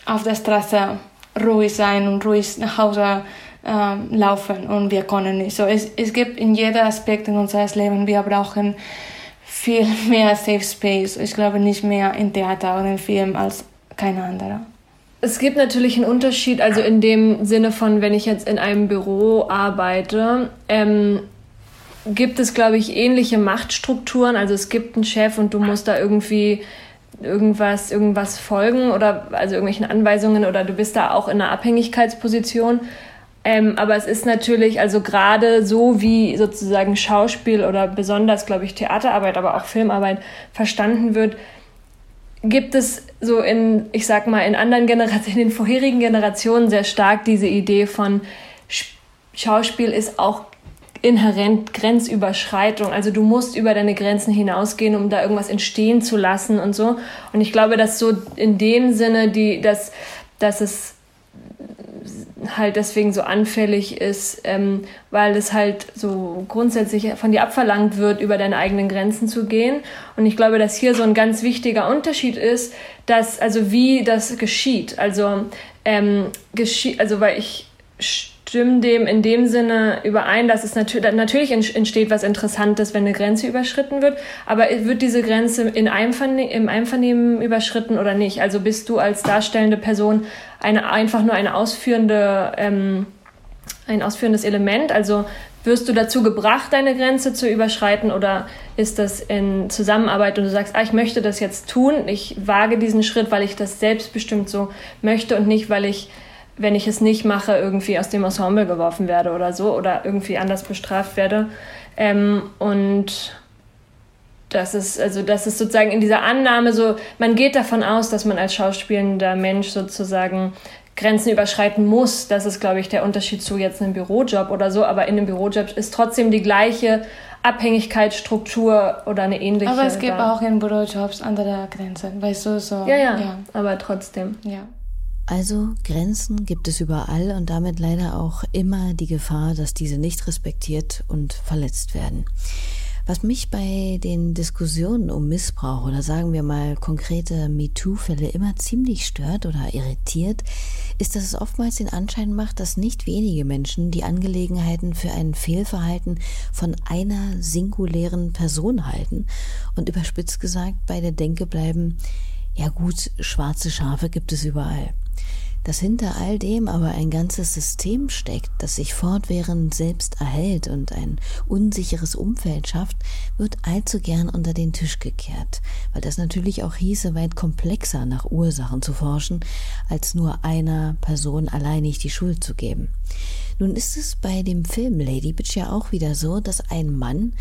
auf der Straße ruhig sein und ruhig nach Hause ähm, laufen und wir können nicht. So, es, es gibt in jedem Aspekt in unseres Lebens, wir brauchen viel mehr Safe Space. Ich glaube nicht mehr in Theater oder in Film als kein anderer. es gibt natürlich einen Unterschied, also in dem Sinne von, wenn ich jetzt in einem Büro arbeite, ähm, gibt es, glaube ich, ähnliche Machtstrukturen. Also es gibt einen Chef und du musst da irgendwie irgendwas, irgendwas folgen oder also irgendwelchen Anweisungen oder du bist da auch in einer Abhängigkeitsposition. Ähm, aber es ist natürlich, also gerade so wie sozusagen Schauspiel oder besonders, glaube ich, Theaterarbeit, aber auch Filmarbeit verstanden wird, gibt es so in, ich sag mal, in anderen Generationen, in den vorherigen Generationen sehr stark diese Idee von Schauspiel ist auch inhärent Grenzüberschreitung. Also du musst über deine Grenzen hinausgehen, um da irgendwas entstehen zu lassen und so. Und ich glaube, dass so in dem Sinne, die, dass, dass es halt deswegen so anfällig ist, ähm, weil es halt so grundsätzlich von dir abverlangt wird, über deine eigenen Grenzen zu gehen. Und ich glaube, dass hier so ein ganz wichtiger Unterschied ist, dass, also wie das geschieht. Also, ähm, geschieht, also weil ich stimme dem in dem Sinne überein, dass es natür natürlich entsteht was Interessantes, wenn eine Grenze überschritten wird, aber wird diese Grenze in Einverne im Einvernehmen überschritten oder nicht? Also bist du als darstellende Person eine, einfach nur eine ausführende, ähm, ein ausführendes Element? Also wirst du dazu gebracht, deine Grenze zu überschreiten oder ist das in Zusammenarbeit und du sagst, ah, ich möchte das jetzt tun, ich wage diesen Schritt, weil ich das selbstbestimmt so möchte und nicht, weil ich wenn ich es nicht mache, irgendwie aus dem Ensemble geworfen werde oder so oder irgendwie anders bestraft werde. Ähm, und das ist, also das ist sozusagen in dieser Annahme so, man geht davon aus, dass man als schauspielender Mensch sozusagen Grenzen überschreiten muss. Das ist, glaube ich, der Unterschied zu jetzt einem Bürojob oder so. Aber in einem Bürojob ist trotzdem die gleiche Abhängigkeitsstruktur oder eine ähnliche. Aber es gibt da. auch in Bürojobs andere Grenzen, weißt du, so. Ja, ja, ja. aber trotzdem. Ja. Also Grenzen gibt es überall und damit leider auch immer die Gefahr, dass diese nicht respektiert und verletzt werden. Was mich bei den Diskussionen um Missbrauch oder sagen wir mal konkrete MeToo-Fälle immer ziemlich stört oder irritiert, ist, dass es oftmals den Anschein macht, dass nicht wenige Menschen die Angelegenheiten für ein Fehlverhalten von einer singulären Person halten und überspitzt gesagt bei der Denke bleiben, ja gut, schwarze Schafe gibt es überall. Dass hinter all dem aber ein ganzes System steckt, das sich fortwährend selbst erhält und ein unsicheres Umfeld schafft, wird allzu gern unter den Tisch gekehrt, weil das natürlich auch hieße, weit komplexer nach Ursachen zu forschen, als nur einer Person alleinig die Schuld zu geben. Nun ist es bei dem Film Lady Bitch ja auch wieder so, dass ein Mann,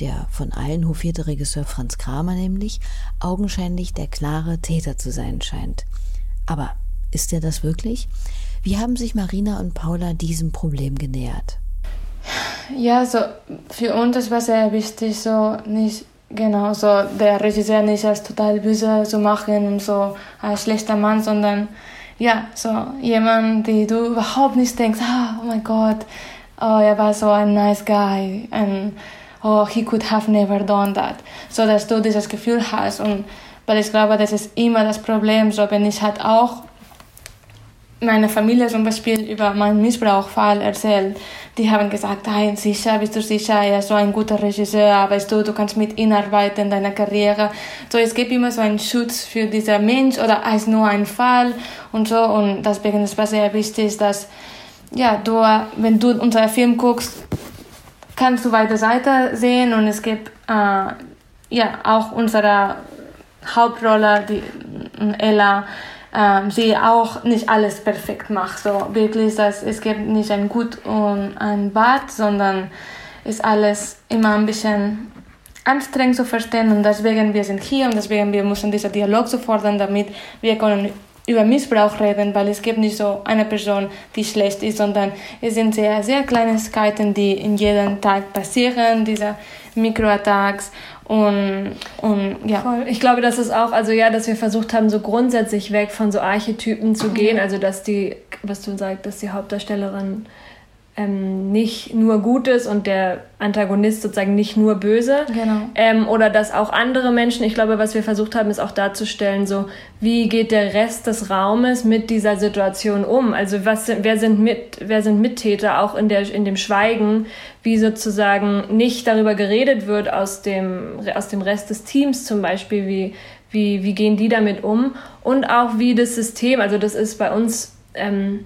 der von allen hofierte Regisseur Franz Kramer nämlich, augenscheinlich der klare Täter zu sein scheint. Aber ist er das wirklich? Wie haben sich Marina und Paula diesem Problem genähert? Ja, so für uns war sehr wichtig, so nicht genau so der Regisseur nicht als total böse zu machen und so ein schlechter Mann, sondern ja, so jemand, die du überhaupt nicht denkst, ah, oh mein Gott, oh, er war so ein nice guy and oh, he could have never done that. So dass du dieses Gefühl hast und weil ich glaube, das ist immer das Problem, so wenn ich halt auch meine Familie zum Beispiel über meinen Missbrauchfall erzählt. Die haben gesagt, hey, sicher, bist du sicher, er ist so ein guter Regisseur, weißt du, du kannst mit ihm arbeiten in deiner Karriere. So, es gibt immer so einen Schutz für diesen Mensch oder er ist nur ein Fall und so. Und deswegen ist es sehr wichtig, dass, ja, du, wenn du unseren Film guckst, kannst du weiter Seite sehen und es gibt, äh, ja, auch unsere Hauptrolle, die Ella, ähm, sie auch nicht alles perfekt macht. So wirklich, dass es gibt nicht ein Gut und ein Bad, sondern ist alles immer ein bisschen anstrengend zu verstehen und deswegen wir sind hier und deswegen wir müssen diesen Dialog zu fordern, damit wir können über Missbrauch reden, weil es gibt nicht so eine Person, die schlecht ist, sondern es sind sehr, sehr Kleinigkeiten, die in jedem Tag passieren, diese Mikroattacks und, und ja. Voll. Ich glaube, dass es auch, also ja, dass wir versucht haben, so grundsätzlich weg von so Archetypen zu gehen. Also dass die, was du sagst, dass die Hauptdarstellerin ähm, nicht nur gut ist und der Antagonist sozusagen nicht nur böse. Genau. Ähm, oder dass auch andere Menschen, ich glaube, was wir versucht haben, ist auch darzustellen, so wie geht der Rest des Raumes mit dieser Situation um? Also was sind, wer sind mit, wer sind Mittäter auch in der, in dem Schweigen, wie sozusagen nicht darüber geredet wird aus dem, aus dem Rest des Teams zum Beispiel, wie wie, wie gehen die damit um und auch wie das System, also das ist bei uns ähm,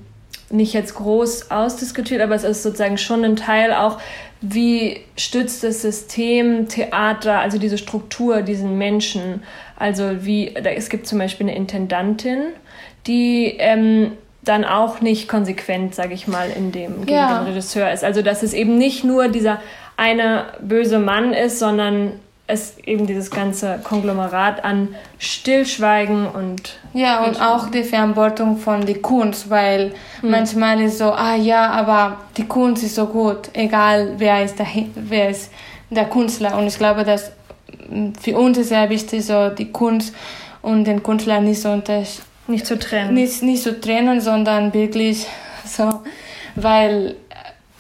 nicht jetzt groß ausdiskutiert, aber es ist sozusagen schon ein Teil auch, wie stützt das System Theater, also diese Struktur, diesen Menschen. Also wie, da, es gibt zum Beispiel eine Intendantin, die ähm, dann auch nicht konsequent, sage ich mal, in dem ja. den Regisseur ist. Also dass es eben nicht nur dieser eine böse Mann ist, sondern es eben dieses ganze Konglomerat an Stillschweigen und ja und auch die Verantwortung von der Kunst, weil hm. manchmal ist so ah ja, aber die Kunst ist so gut, egal wer ist der wer ist der Künstler. Und ich glaube, dass hm, für uns ist sehr wichtig so die Kunst und den Künstler nicht so unter nicht zu trennen. nicht nicht zu trennen, sondern wirklich so weil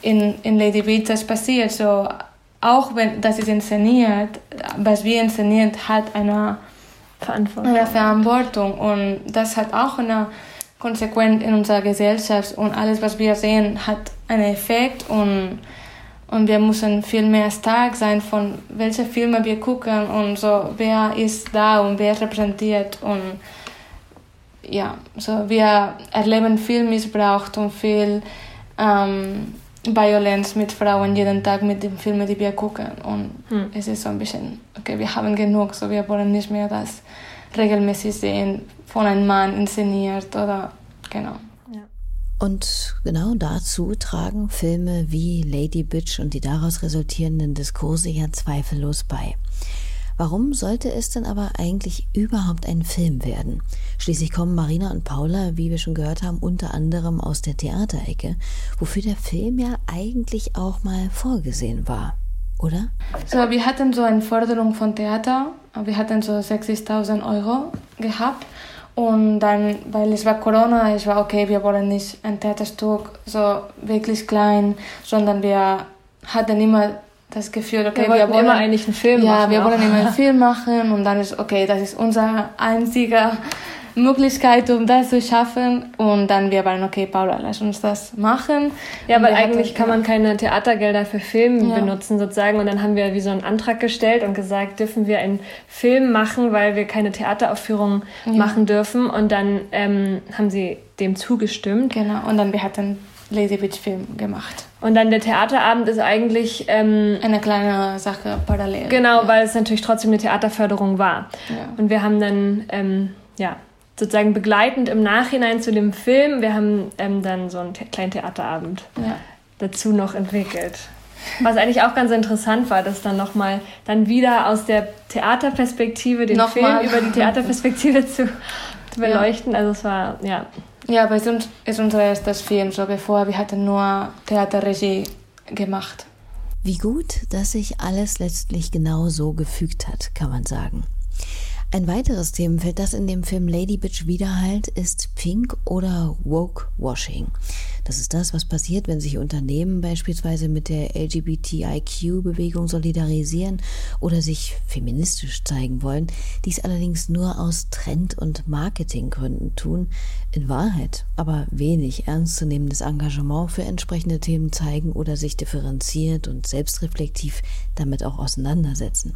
in in Lady Beat das passiert so auch wenn das ist inszeniert, was wir inszeniert, hat eine Verantwortung. eine Verantwortung. Und das hat auch eine Konsequenz in unserer Gesellschaft. Und alles, was wir sehen, hat einen Effekt. Und und wir müssen viel mehr stark sein von welche Filme wir gucken und so wer ist da und wer repräsentiert. Und ja so wir erleben viel Missbrauch und viel ähm, Violence mit Frauen jeden Tag mit den Filmen, die wir gucken. Und hm. es ist so ein bisschen, okay, wir haben genug, so wir wollen nicht mehr das regelmäßig sehen, von einem Mann inszeniert oder genau. Und genau dazu tragen Filme wie Lady Bitch und die daraus resultierenden Diskurse ja zweifellos bei. Warum sollte es denn aber eigentlich überhaupt ein Film werden? Schließlich kommen Marina und Paula, wie wir schon gehört haben, unter anderem aus der Theaterecke, wofür der Film ja eigentlich auch mal vorgesehen war, oder? So, wir hatten so eine Forderung von Theater, wir hatten so 60.000 Euro gehabt und dann, weil es war Corona, es war okay, wir wollen nicht ein Theaterstück so wirklich klein, sondern wir hatten immer das Gefühl, okay, wir, wir wollen immer eigentlich einen Film ja, machen. Ja, wir wollen immer einen Film machen und dann ist, okay, das ist unsere einzige Möglichkeit, um das zu schaffen. Und dann wir waren, okay, Paula, lass uns das machen. Ja, weil eigentlich kann man keine Theatergelder für Film ja. benutzen sozusagen. Und dann haben wir wie so einen Antrag gestellt und gesagt, dürfen wir einen Film machen, weil wir keine Theateraufführung ja. machen dürfen. Und dann ähm, haben sie dem zugestimmt. Genau, und dann wir hatten Laserwitch-Film gemacht. Und dann der Theaterabend ist eigentlich ähm, eine kleine Sache parallel. Genau, ja. weil es natürlich trotzdem eine Theaterförderung war. Ja. Und wir haben dann ähm, ja sozusagen begleitend im Nachhinein zu dem Film, wir haben ähm, dann so einen kleinen Theaterabend ja. dazu noch entwickelt. Was eigentlich auch ganz interessant war, das dann nochmal dann wieder aus der Theaterperspektive den Film über die Theaterperspektive zu, zu beleuchten. Also es war ja ja, bei uns ist unser erstes Film, so bevor wir hatten nur Theaterregie gemacht. Wie gut, dass sich alles letztlich genau so gefügt hat, kann man sagen. Ein weiteres Themenfeld, das in dem Film Lady Bitch widerhallt, ist Pink oder Woke Washing. Das ist das, was passiert, wenn sich Unternehmen beispielsweise mit der LGBTIQ-Bewegung solidarisieren oder sich feministisch zeigen wollen, dies allerdings nur aus Trend- und Marketinggründen tun, in Wahrheit aber wenig ernstzunehmendes Engagement für entsprechende Themen zeigen oder sich differenziert und selbstreflektiv damit auch auseinandersetzen.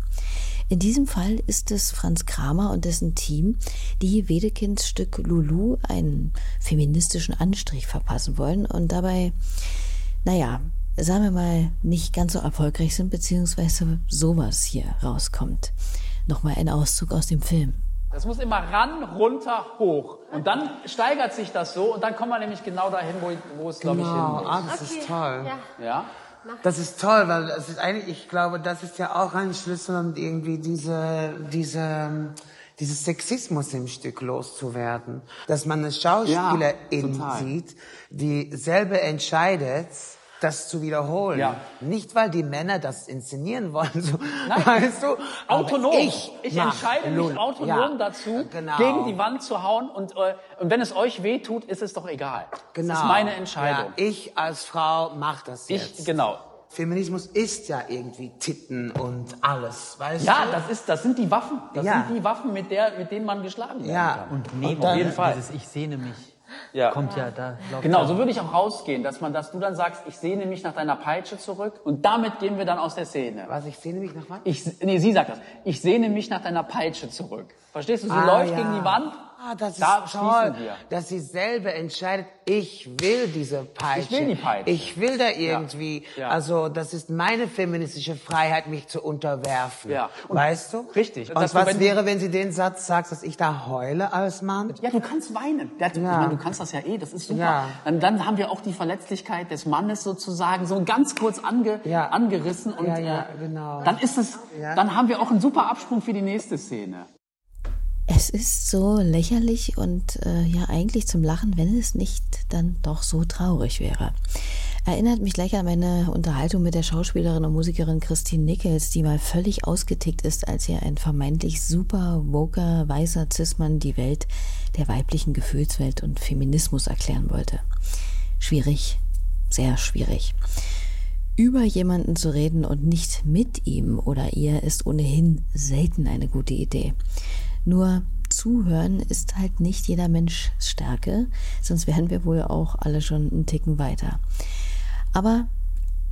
In diesem Fall ist es Franz Kramer und dessen Team, die Wedekinds Stück Lulu einen feministischen Anstrich verpassen wollen und dabei, naja, sagen wir mal, nicht ganz so erfolgreich sind, beziehungsweise sowas hier rauskommt. Nochmal ein Auszug aus dem Film. Das muss immer ran, runter, hoch. Und dann steigert sich das so und dann kommt man nämlich genau dahin, wo, wo es, glaube genau. ich, hin muss. Ah, das okay. ist toll. Ja. ja? Das ist toll, weil es ist eigentlich, ich glaube, das ist ja auch ein Schlüssel, um irgendwie diese, diese, dieses Sexismus im Stück loszuwerden. Dass man eine Schauspielerin ja, sieht, die selber entscheidet, das zu wiederholen. Ja. Nicht, weil die Männer das inszenieren wollen, so, Nein, weißt du. Autonom. Ich, ich entscheide mich autonom ja, dazu, genau. gegen die Wand zu hauen und, äh, und wenn es euch weh tut, ist es doch egal. Genau. Das ist meine Entscheidung. Ja, ich als Frau mache das jetzt. Ich, genau. Feminismus ist ja irgendwie Titten und alles, weißt ja, du? Ja, das ist, das sind die Waffen. Das ja. sind die Waffen, mit der, mit denen man geschlagen werden ja. kann. Und dann, auf jeden Fall. Dieses ich sehne mich ja. kommt ja da. Genau, so würde ich auch rausgehen, dass man, dass du dann sagst, ich sehne mich nach deiner Peitsche zurück und damit gehen wir dann aus der Szene. Was, ich sehne mich nach was? Ich, nee, sie sagt das. Ich sehne mich nach deiner Peitsche zurück. Verstehst du? Sie ah, läuft ja. gegen die Wand Ah, das da ist toll, dass sie selber entscheidet, ich will diese Peitsche. Ich will die Peitsche. Ich will da irgendwie, ja. Ja. also das ist meine feministische Freiheit, mich zu unterwerfen. Ja. Und weißt du? Richtig. Und, Und was wäre, wenn sie den Satz sagt, dass ich da heule als Mann? Ja, du kannst weinen. Ja. Ich meine, du kannst das ja eh, das ist super. Ja. Dann, dann haben wir auch die Verletzlichkeit des Mannes sozusagen so ganz kurz ange, angerissen. Und ja, ja, äh, genau. dann ist es, dann haben wir auch einen super Absprung für die nächste Szene. Es ist so lächerlich und äh, ja eigentlich zum Lachen, wenn es nicht dann doch so traurig wäre. Erinnert mich gleich an meine Unterhaltung mit der Schauspielerin und Musikerin Christine Nichols, die mal völlig ausgetickt ist, als ihr ein vermeintlich super woker weißer Cis-Mann die Welt der weiblichen Gefühlswelt und Feminismus erklären wollte. Schwierig, sehr schwierig. Über jemanden zu reden und nicht mit ihm oder ihr ist ohnehin selten eine gute Idee. Nur zuhören ist halt nicht jeder Mensch Stärke, sonst wären wir wohl auch alle schon einen Ticken weiter. Aber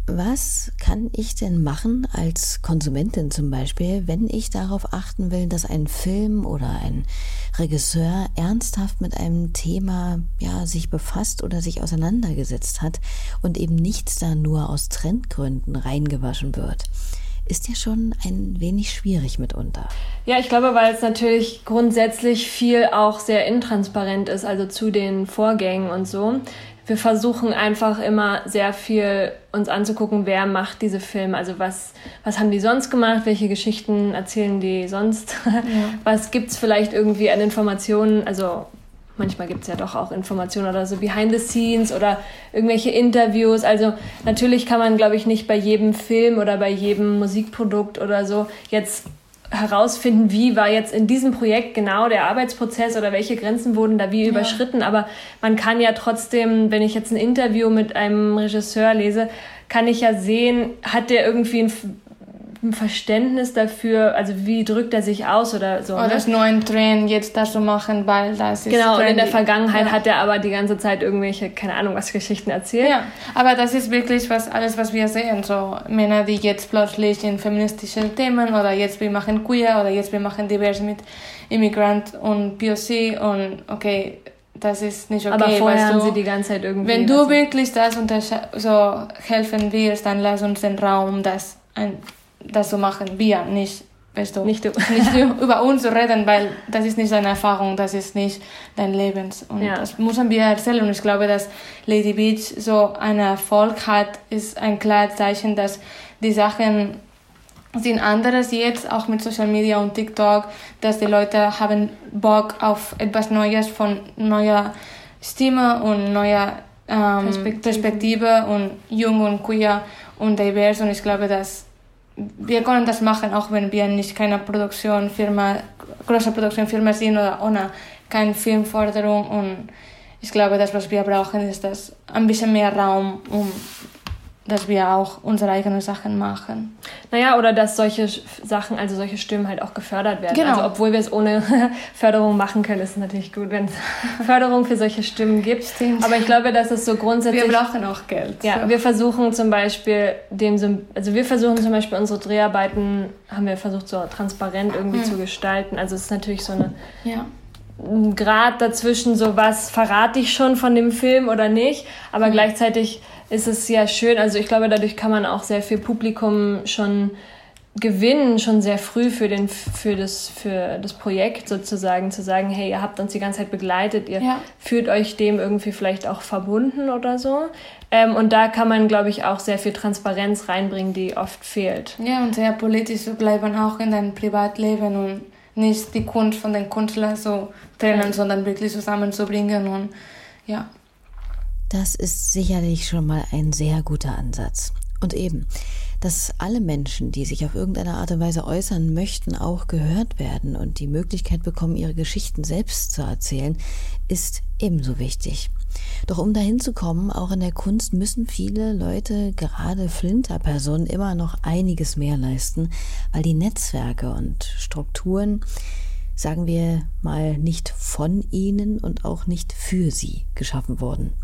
was kann ich denn machen als Konsumentin zum Beispiel, wenn ich darauf achten will, dass ein Film oder ein Regisseur ernsthaft mit einem Thema ja sich befasst oder sich auseinandergesetzt hat und eben nichts da nur aus Trendgründen reingewaschen wird? Ist ja schon ein wenig schwierig mitunter. Ja, ich glaube, weil es natürlich grundsätzlich viel auch sehr intransparent ist, also zu den Vorgängen und so. Wir versuchen einfach immer sehr viel uns anzugucken, wer macht diese Filme, also was, was haben die sonst gemacht, welche Geschichten erzählen die sonst, ja. was gibt's vielleicht irgendwie an Informationen, also manchmal gibt es ja doch auch Informationen oder so behind the scenes oder irgendwelche Interviews. Also natürlich kann man, glaube ich, nicht bei jedem Film oder bei jedem Musikprodukt oder so jetzt herausfinden, wie war jetzt in diesem Projekt genau der Arbeitsprozess oder welche Grenzen wurden da wie ja. überschritten. Aber man kann ja trotzdem, wenn ich jetzt ein Interview mit einem Regisseur lese, kann ich ja sehen, hat der irgendwie ein ein Verständnis dafür, also wie drückt er sich aus oder so. Oder ne? das neuen Trend jetzt das so machen, weil das ist Genau, trendy. und in der Vergangenheit ja. hat er aber die ganze Zeit irgendwelche, keine Ahnung, was Geschichten erzählt. Ja, aber das ist wirklich was, alles, was wir sehen. So Männer, die jetzt plötzlich in feministischen Themen oder jetzt wir machen queer oder jetzt wir machen divers mit Immigrant und POC und okay, das ist nicht okay. Aber vorher haben du, sie die ganze Zeit irgendwie... Wenn du wirklich das so helfen willst, dann lass uns den Raum, das ein das so machen wir, nicht, weißt du, nicht, nicht über uns reden, weil das ist nicht deine Erfahrung, das ist nicht dein Leben. Und ja. das müssen wir erzählen. Und ich glaube, dass Lady Beach so einen Erfolg hat, ist ein klares Zeichen, dass die Sachen sind anderes jetzt, auch mit Social Media und TikTok, dass die Leute haben Bock auf etwas Neues von neuer Stimme und neuer ähm, Perspektive. Perspektive und jung und queer und divers. Und ich glaube, dass wir können das machen, auch wenn wir nicht keine Produktionfirma, große Produktionfirma sind oder ohne keine Filmförderung. Und ich glaube, das, was wir brauchen, ist das ein bisschen mehr Raum, um dass wir auch unsere eigenen Sachen machen. Naja, oder dass solche Sachen, also solche Stimmen halt auch gefördert werden. Genau. Also obwohl wir es ohne Förderung machen können, ist es natürlich gut, wenn es Förderung für solche Stimmen gibt. Stimmt. Aber ich glaube, dass es so grundsätzlich... Wir brauchen auch Geld. Ja, so. wir versuchen zum Beispiel dem, also wir versuchen zum Beispiel unsere Dreharbeiten, haben wir versucht so transparent irgendwie mhm. zu gestalten. Also es ist natürlich so eine... Ja. Grad dazwischen, so was verrate ich schon von dem Film oder nicht, aber mhm. gleichzeitig ist es ja schön. Also ich glaube, dadurch kann man auch sehr viel Publikum schon gewinnen, schon sehr früh für, den, für, das, für das Projekt sozusagen, zu sagen, hey, ihr habt uns die ganze Zeit begleitet, ihr ja. fühlt euch dem irgendwie vielleicht auch verbunden oder so. Ähm, und da kann man, glaube ich, auch sehr viel Transparenz reinbringen, die oft fehlt. Ja, und sehr politisch zu bleiben, auch in deinem Privatleben und nicht die Kunst von den Künstlern so trennen, sondern wirklich zusammenzubringen und ja. Das ist sicherlich schon mal ein sehr guter Ansatz. Und eben, dass alle Menschen, die sich auf irgendeine Art und Weise äußern möchten, auch gehört werden und die Möglichkeit bekommen, ihre Geschichten selbst zu erzählen, ist ebenso wichtig. Doch um dahin zu kommen, auch in der Kunst müssen viele Leute, gerade Flinterpersonen, immer noch einiges mehr leisten, weil die Netzwerke und Strukturen sagen wir mal, nicht von ihnen und auch nicht für sie geschaffen wurden.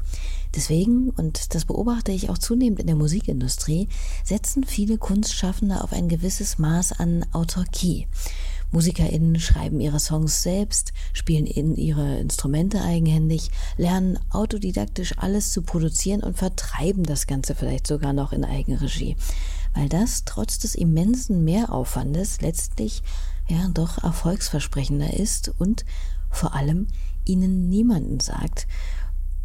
Deswegen, und das beobachte ich auch zunehmend in der Musikindustrie, setzen viele Kunstschaffende auf ein gewisses Maß an Autarkie. MusikerInnen schreiben ihre Songs selbst, spielen in ihre Instrumente eigenhändig, lernen autodidaktisch alles zu produzieren und vertreiben das Ganze vielleicht sogar noch in Eigenregie. Weil das trotz des immensen Mehraufwandes letztlich ja doch erfolgsversprechender ist und vor allem ihnen niemanden sagt,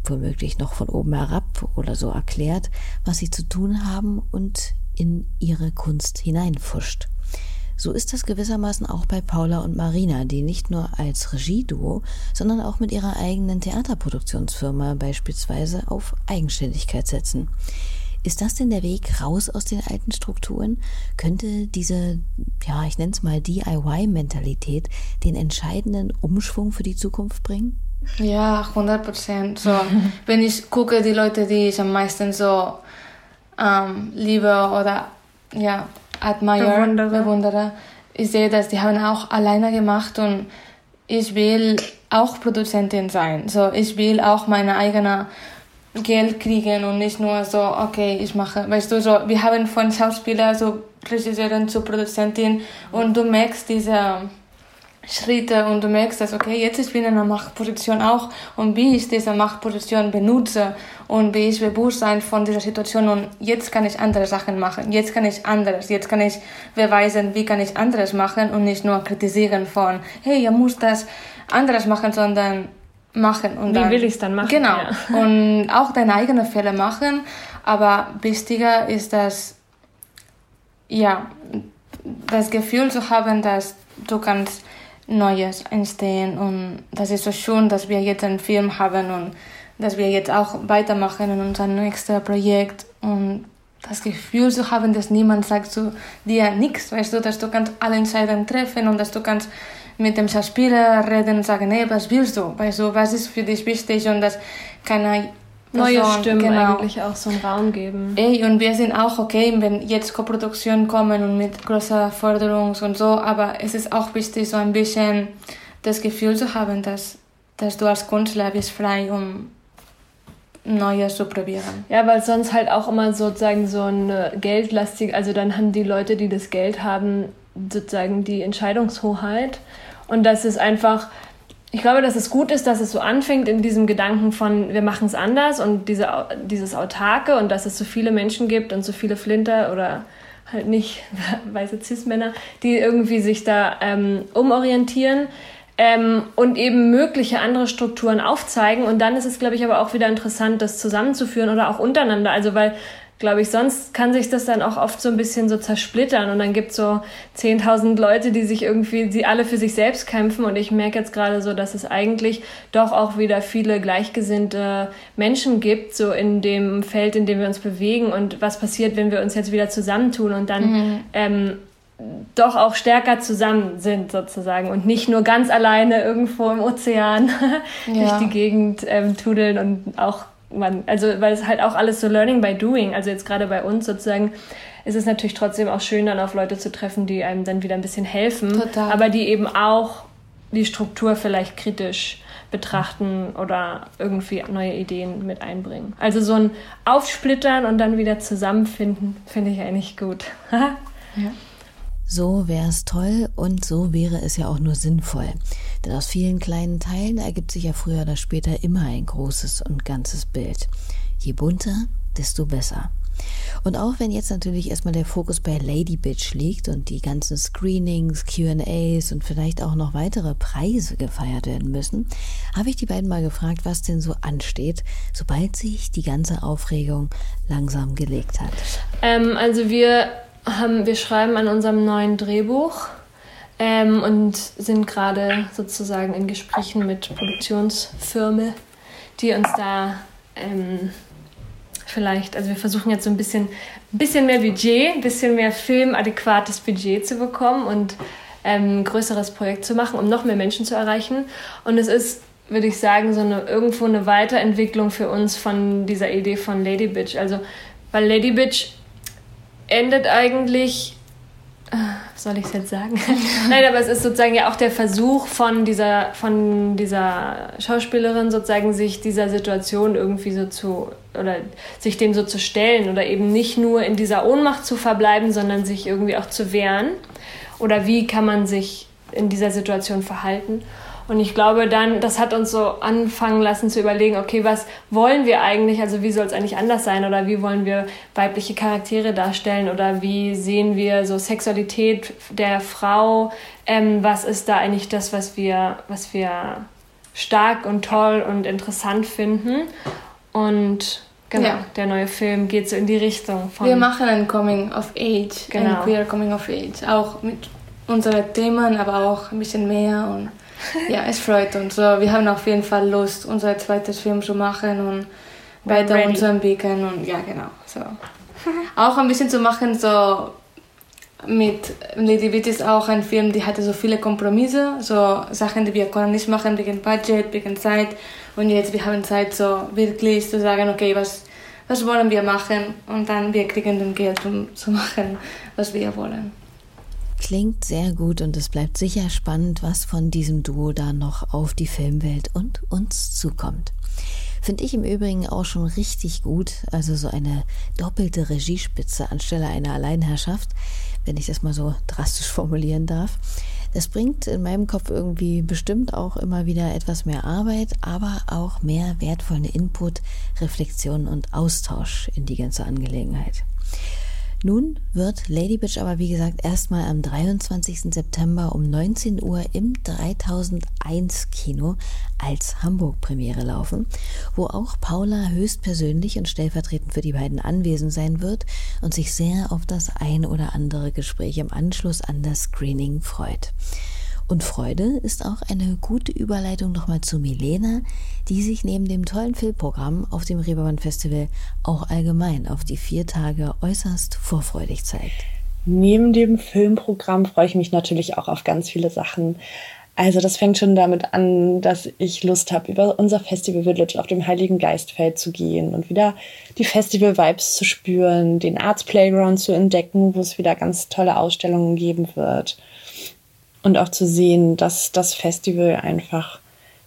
womöglich noch von oben herab oder so erklärt, was sie zu tun haben und in ihre Kunst hineinfuscht. So ist das gewissermaßen auch bei Paula und Marina, die nicht nur als Regieduo, sondern auch mit ihrer eigenen Theaterproduktionsfirma beispielsweise auf Eigenständigkeit setzen. Ist das denn der Weg raus aus den alten Strukturen? Könnte diese, ja, ich nenne es mal DIY-Mentalität den entscheidenden Umschwung für die Zukunft bringen? Ja, 100 Prozent. So, wenn ich gucke, die Leute, die ich am meisten so ähm, liebe oder ja, admire, bewundere. bewundere, ich sehe, dass die haben auch alleine gemacht und ich will auch Produzentin sein. So, ich will auch meine eigene Geld kriegen und nicht nur so, okay, ich mache, weißt du, so, wir haben von Schauspieler so Regisseurin zu Produzentin und du merkst diese Schritte und du merkst, dass, okay, jetzt ich bin in einer Machtposition auch und wie ich diese Machtposition benutze und wie ich bewusst sein von dieser Situation und jetzt kann ich andere Sachen machen, jetzt kann ich anderes, jetzt kann ich beweisen, wie kann ich anderes machen und nicht nur kritisieren von, hey, ihr müsst das anderes machen, sondern machen. Und Wie dann, will ich es dann machen? Genau. Ja. Und auch deine eigenen Fälle machen. Aber wichtiger ist das, ja, das Gefühl zu haben, dass du kannst Neues entstehen. Und das ist so schön, dass wir jetzt einen Film haben und dass wir jetzt auch weitermachen in unserem nächsten Projekt. Und das Gefühl zu haben, dass niemand sagt zu dir nichts, weißt du, dass du kannst alle Entscheidungen treffen und dass du kannst mit dem Schauspieler reden und sagen, hey, was willst du? Weißt du, was ist für dich wichtig und dass keine Person, neue Stimmen genau. eigentlich auch so einen Raum geben. Ey, und wir sind auch okay, wenn jetzt Koproduktionen kommen und mit großer Forderung und so, aber es ist auch wichtig, so ein bisschen das Gefühl zu haben, dass, dass du als Künstler bist frei, um Neues zu probieren. Ja, weil sonst halt auch immer sozusagen so ein geldlastig, also dann haben die Leute, die das Geld haben, sozusagen die Entscheidungshoheit und das ist einfach, ich glaube, dass es gut ist, dass es so anfängt in diesem Gedanken von, wir machen es anders und diese, dieses Autarke und dass es so viele Menschen gibt und so viele Flinter oder halt nicht weiße Cis-Männer, die irgendwie sich da ähm, umorientieren ähm, und eben mögliche andere Strukturen aufzeigen. Und dann ist es, glaube ich, aber auch wieder interessant, das zusammenzuführen oder auch untereinander. Also, weil glaube ich. Sonst kann sich das dann auch oft so ein bisschen so zersplittern und dann gibt es so 10.000 Leute, die sich irgendwie, die alle für sich selbst kämpfen und ich merke jetzt gerade so, dass es eigentlich doch auch wieder viele gleichgesinnte Menschen gibt, so in dem Feld, in dem wir uns bewegen und was passiert, wenn wir uns jetzt wieder zusammentun und dann mhm. ähm, doch auch stärker zusammen sind sozusagen und nicht nur ganz alleine irgendwo im Ozean ja. durch die Gegend ähm, tudeln und auch man, also weil es halt auch alles so Learning by Doing, also jetzt gerade bei uns sozusagen, ist es natürlich trotzdem auch schön, dann auf Leute zu treffen, die einem dann wieder ein bisschen helfen, Total. aber die eben auch die Struktur vielleicht kritisch betrachten oder irgendwie neue Ideen mit einbringen. Also so ein Aufsplittern und dann wieder zusammenfinden, finde ich eigentlich gut. ja. So wäre es toll und so wäre es ja auch nur sinnvoll. Denn aus vielen kleinen Teilen ergibt sich ja früher oder später immer ein großes und ganzes Bild. Je bunter, desto besser. Und auch wenn jetzt natürlich erstmal der Fokus bei Lady Bitch liegt und die ganzen Screenings, QAs und vielleicht auch noch weitere Preise gefeiert werden müssen, habe ich die beiden mal gefragt, was denn so ansteht, sobald sich die ganze Aufregung langsam gelegt hat. Ähm, also wir haben, wir schreiben an unserem neuen Drehbuch ähm, und sind gerade sozusagen in Gesprächen mit Produktionsfirmen, die uns da ähm, vielleicht, also wir versuchen jetzt so ein bisschen, bisschen mehr Budget, ein bisschen mehr filmadäquates Budget zu bekommen und ähm, ein größeres Projekt zu machen, um noch mehr Menschen zu erreichen. Und es ist, würde ich sagen, so eine irgendwo eine Weiterentwicklung für uns von dieser Idee von Lady Bitch. Also, weil Lady Bitch endet eigentlich, äh, soll ich es jetzt sagen? Nein, aber es ist sozusagen ja auch der Versuch von dieser, von dieser Schauspielerin sozusagen, sich dieser Situation irgendwie so zu, oder sich dem so zu stellen oder eben nicht nur in dieser Ohnmacht zu verbleiben, sondern sich irgendwie auch zu wehren. Oder wie kann man sich in dieser Situation verhalten? Und ich glaube dann, das hat uns so anfangen lassen zu überlegen, okay, was wollen wir eigentlich? Also wie soll es eigentlich anders sein? Oder wie wollen wir weibliche Charaktere darstellen? Oder wie sehen wir so Sexualität der Frau? Ähm, was ist da eigentlich das, was wir, was wir stark und toll und interessant finden? Und Genau, ja. der neue Film geht so in die Richtung von. Wir machen ein Coming of Age, genau. ein queer Coming of Age, auch mit unseren Themen, aber auch ein bisschen mehr und ja, es freut uns. So, wir haben auf jeden Fall Lust, unser zweites Film zu machen und weiter uns zu entwickeln und ja, genau. So. auch ein bisschen zu machen, so mit Lady Beat ist auch ein Film, die hatte so viele Kompromisse, so Sachen, die wir konnten nicht machen wegen Budget, wegen Zeit und jetzt wir haben Zeit so wirklich zu sagen, okay, was was wollen wir machen und dann wir kriegen dann Geld um zu machen, was wir wollen. Klingt sehr gut und es bleibt sicher spannend, was von diesem Duo da noch auf die Filmwelt und uns zukommt. Finde ich im Übrigen auch schon richtig gut, also so eine doppelte Regiespitze anstelle einer Alleinherrschaft, wenn ich das mal so drastisch formulieren darf. Das bringt in meinem Kopf irgendwie bestimmt auch immer wieder etwas mehr Arbeit, aber auch mehr wertvollen Input, Reflexion und Austausch in die ganze Angelegenheit. Nun wird Lady Bitch aber wie gesagt erstmal am 23. September um 19 Uhr im 3001 Kino als Hamburg-Premiere laufen, wo auch Paula höchstpersönlich und stellvertretend für die beiden anwesend sein wird und sich sehr auf das ein oder andere Gespräch im Anschluss an das Screening freut. Und Freude ist auch eine gute Überleitung nochmal zu Milena, die sich neben dem tollen Filmprogramm auf dem Reeperbahn Festival auch allgemein auf die vier Tage äußerst vorfreudig zeigt. Neben dem Filmprogramm freue ich mich natürlich auch auf ganz viele Sachen. Also das fängt schon damit an, dass ich Lust habe, über unser Festival Village auf dem Heiligen Geistfeld zu gehen und wieder die Festival-Vibes zu spüren, den Arts Playground zu entdecken, wo es wieder ganz tolle Ausstellungen geben wird und auch zu sehen, dass das Festival einfach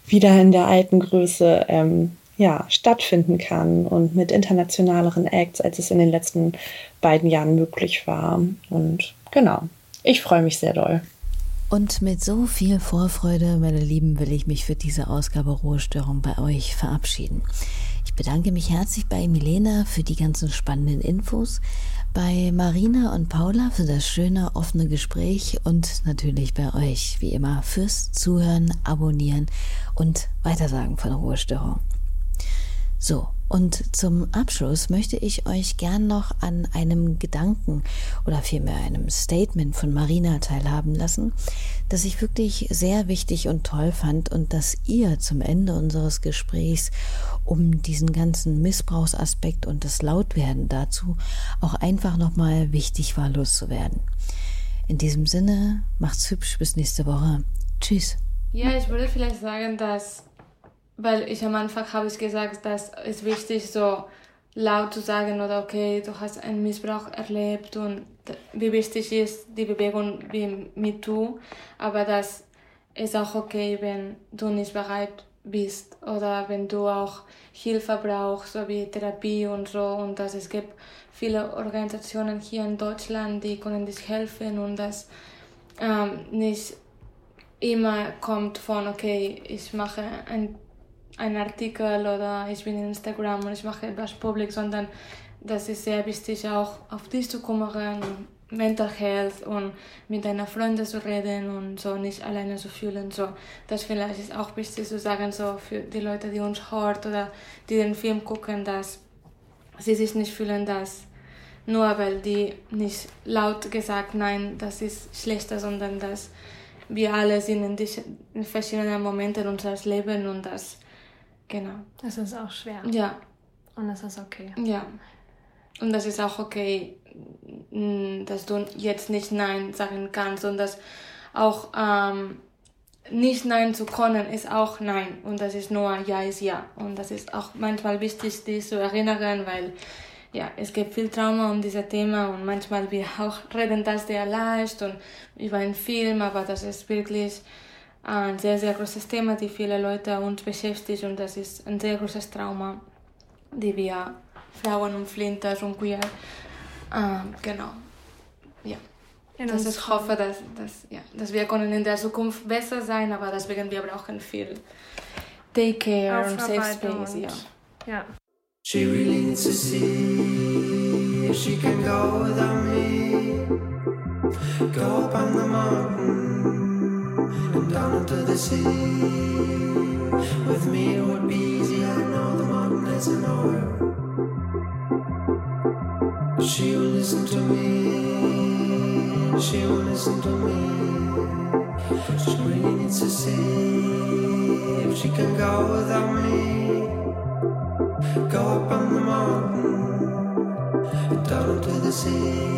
wieder in der alten Größe ähm, ja, stattfinden kann und mit internationaleren Acts, als es in den letzten beiden Jahren möglich war. Und genau, ich freue mich sehr doll. Und mit so viel Vorfreude, meine Lieben, will ich mich für diese Ausgabe Ruhestörung bei euch verabschieden. Ich bedanke mich herzlich bei Milena für die ganzen spannenden Infos bei Marina und Paula für das schöne, offene Gespräch und natürlich bei euch, wie immer, fürs Zuhören, Abonnieren und Weitersagen von Ruhestörung. So, und zum Abschluss möchte ich euch gern noch an einem Gedanken oder vielmehr einem Statement von Marina teilhaben lassen, das ich wirklich sehr wichtig und toll fand und das ihr zum Ende unseres Gesprächs um diesen ganzen Missbrauchsaspekt und das Lautwerden dazu auch einfach nochmal wichtig war loszuwerden. In diesem Sinne, macht's hübsch, bis nächste Woche. Tschüss. Ja, ich würde vielleicht sagen, dass weil ich am Anfang habe ich gesagt, dass es wichtig so laut zu sagen oder okay, du hast einen Missbrauch erlebt und wie wichtig ist die Bewegung wie MeToo, aber das ist auch okay, wenn du nicht bereit bist oder wenn du auch Hilfe brauchst, so wie Therapie und so. Und dass es gibt viele Organisationen hier in Deutschland, die können dich helfen und das ähm, nicht immer kommt von okay, ich mache ein ein Artikel oder ich bin in Instagram und ich mache etwas publik, sondern das ist sehr wichtig, auch auf dich zu kümmern, Mental Health und mit deiner Freundin zu reden und so nicht alleine zu fühlen. So, das vielleicht ist auch wichtig zu sagen, so für die Leute, die uns hört oder die den Film gucken, dass sie sich nicht fühlen, dass nur weil die nicht laut gesagt, nein, das ist schlechter, sondern dass wir alle sind in verschiedenen Momenten unseres Lebens und dass Genau. Das ist auch schwer. Ja. Und das ist okay. Ja. Und das ist auch okay, mm, dass du jetzt nicht Nein sagen kannst und dass auch ähm, nicht Nein zu können ist auch Nein und das ist nur Ja ist Ja und das ist auch manchmal wichtig, dich zu erinnern, weil ja, es gibt viel Trauma um dieses Thema und manchmal wir auch reden das sehr leicht und über einen Film, aber das ist wirklich ein sehr, sehr großes Thema, die viele Leute uns beschäftigt und das ist ein sehr großes Trauma, die wir Frauen und Flinters und Queer, äh, genau, ja. In das ich hoffe, dass, dass, ja, dass wir können in der Zukunft besser sein, aber deswegen wir brauchen viel Daycare und Safe Space, ja. ja. She really needs to see if she can go without me. Go up on the mountain and down into the sea. With me it would be easy, I know the mountain is an nowhere. She will listen to me, she will listen to me. She really needs to see if she can go without me. Go up on the mountain, and down to the sea.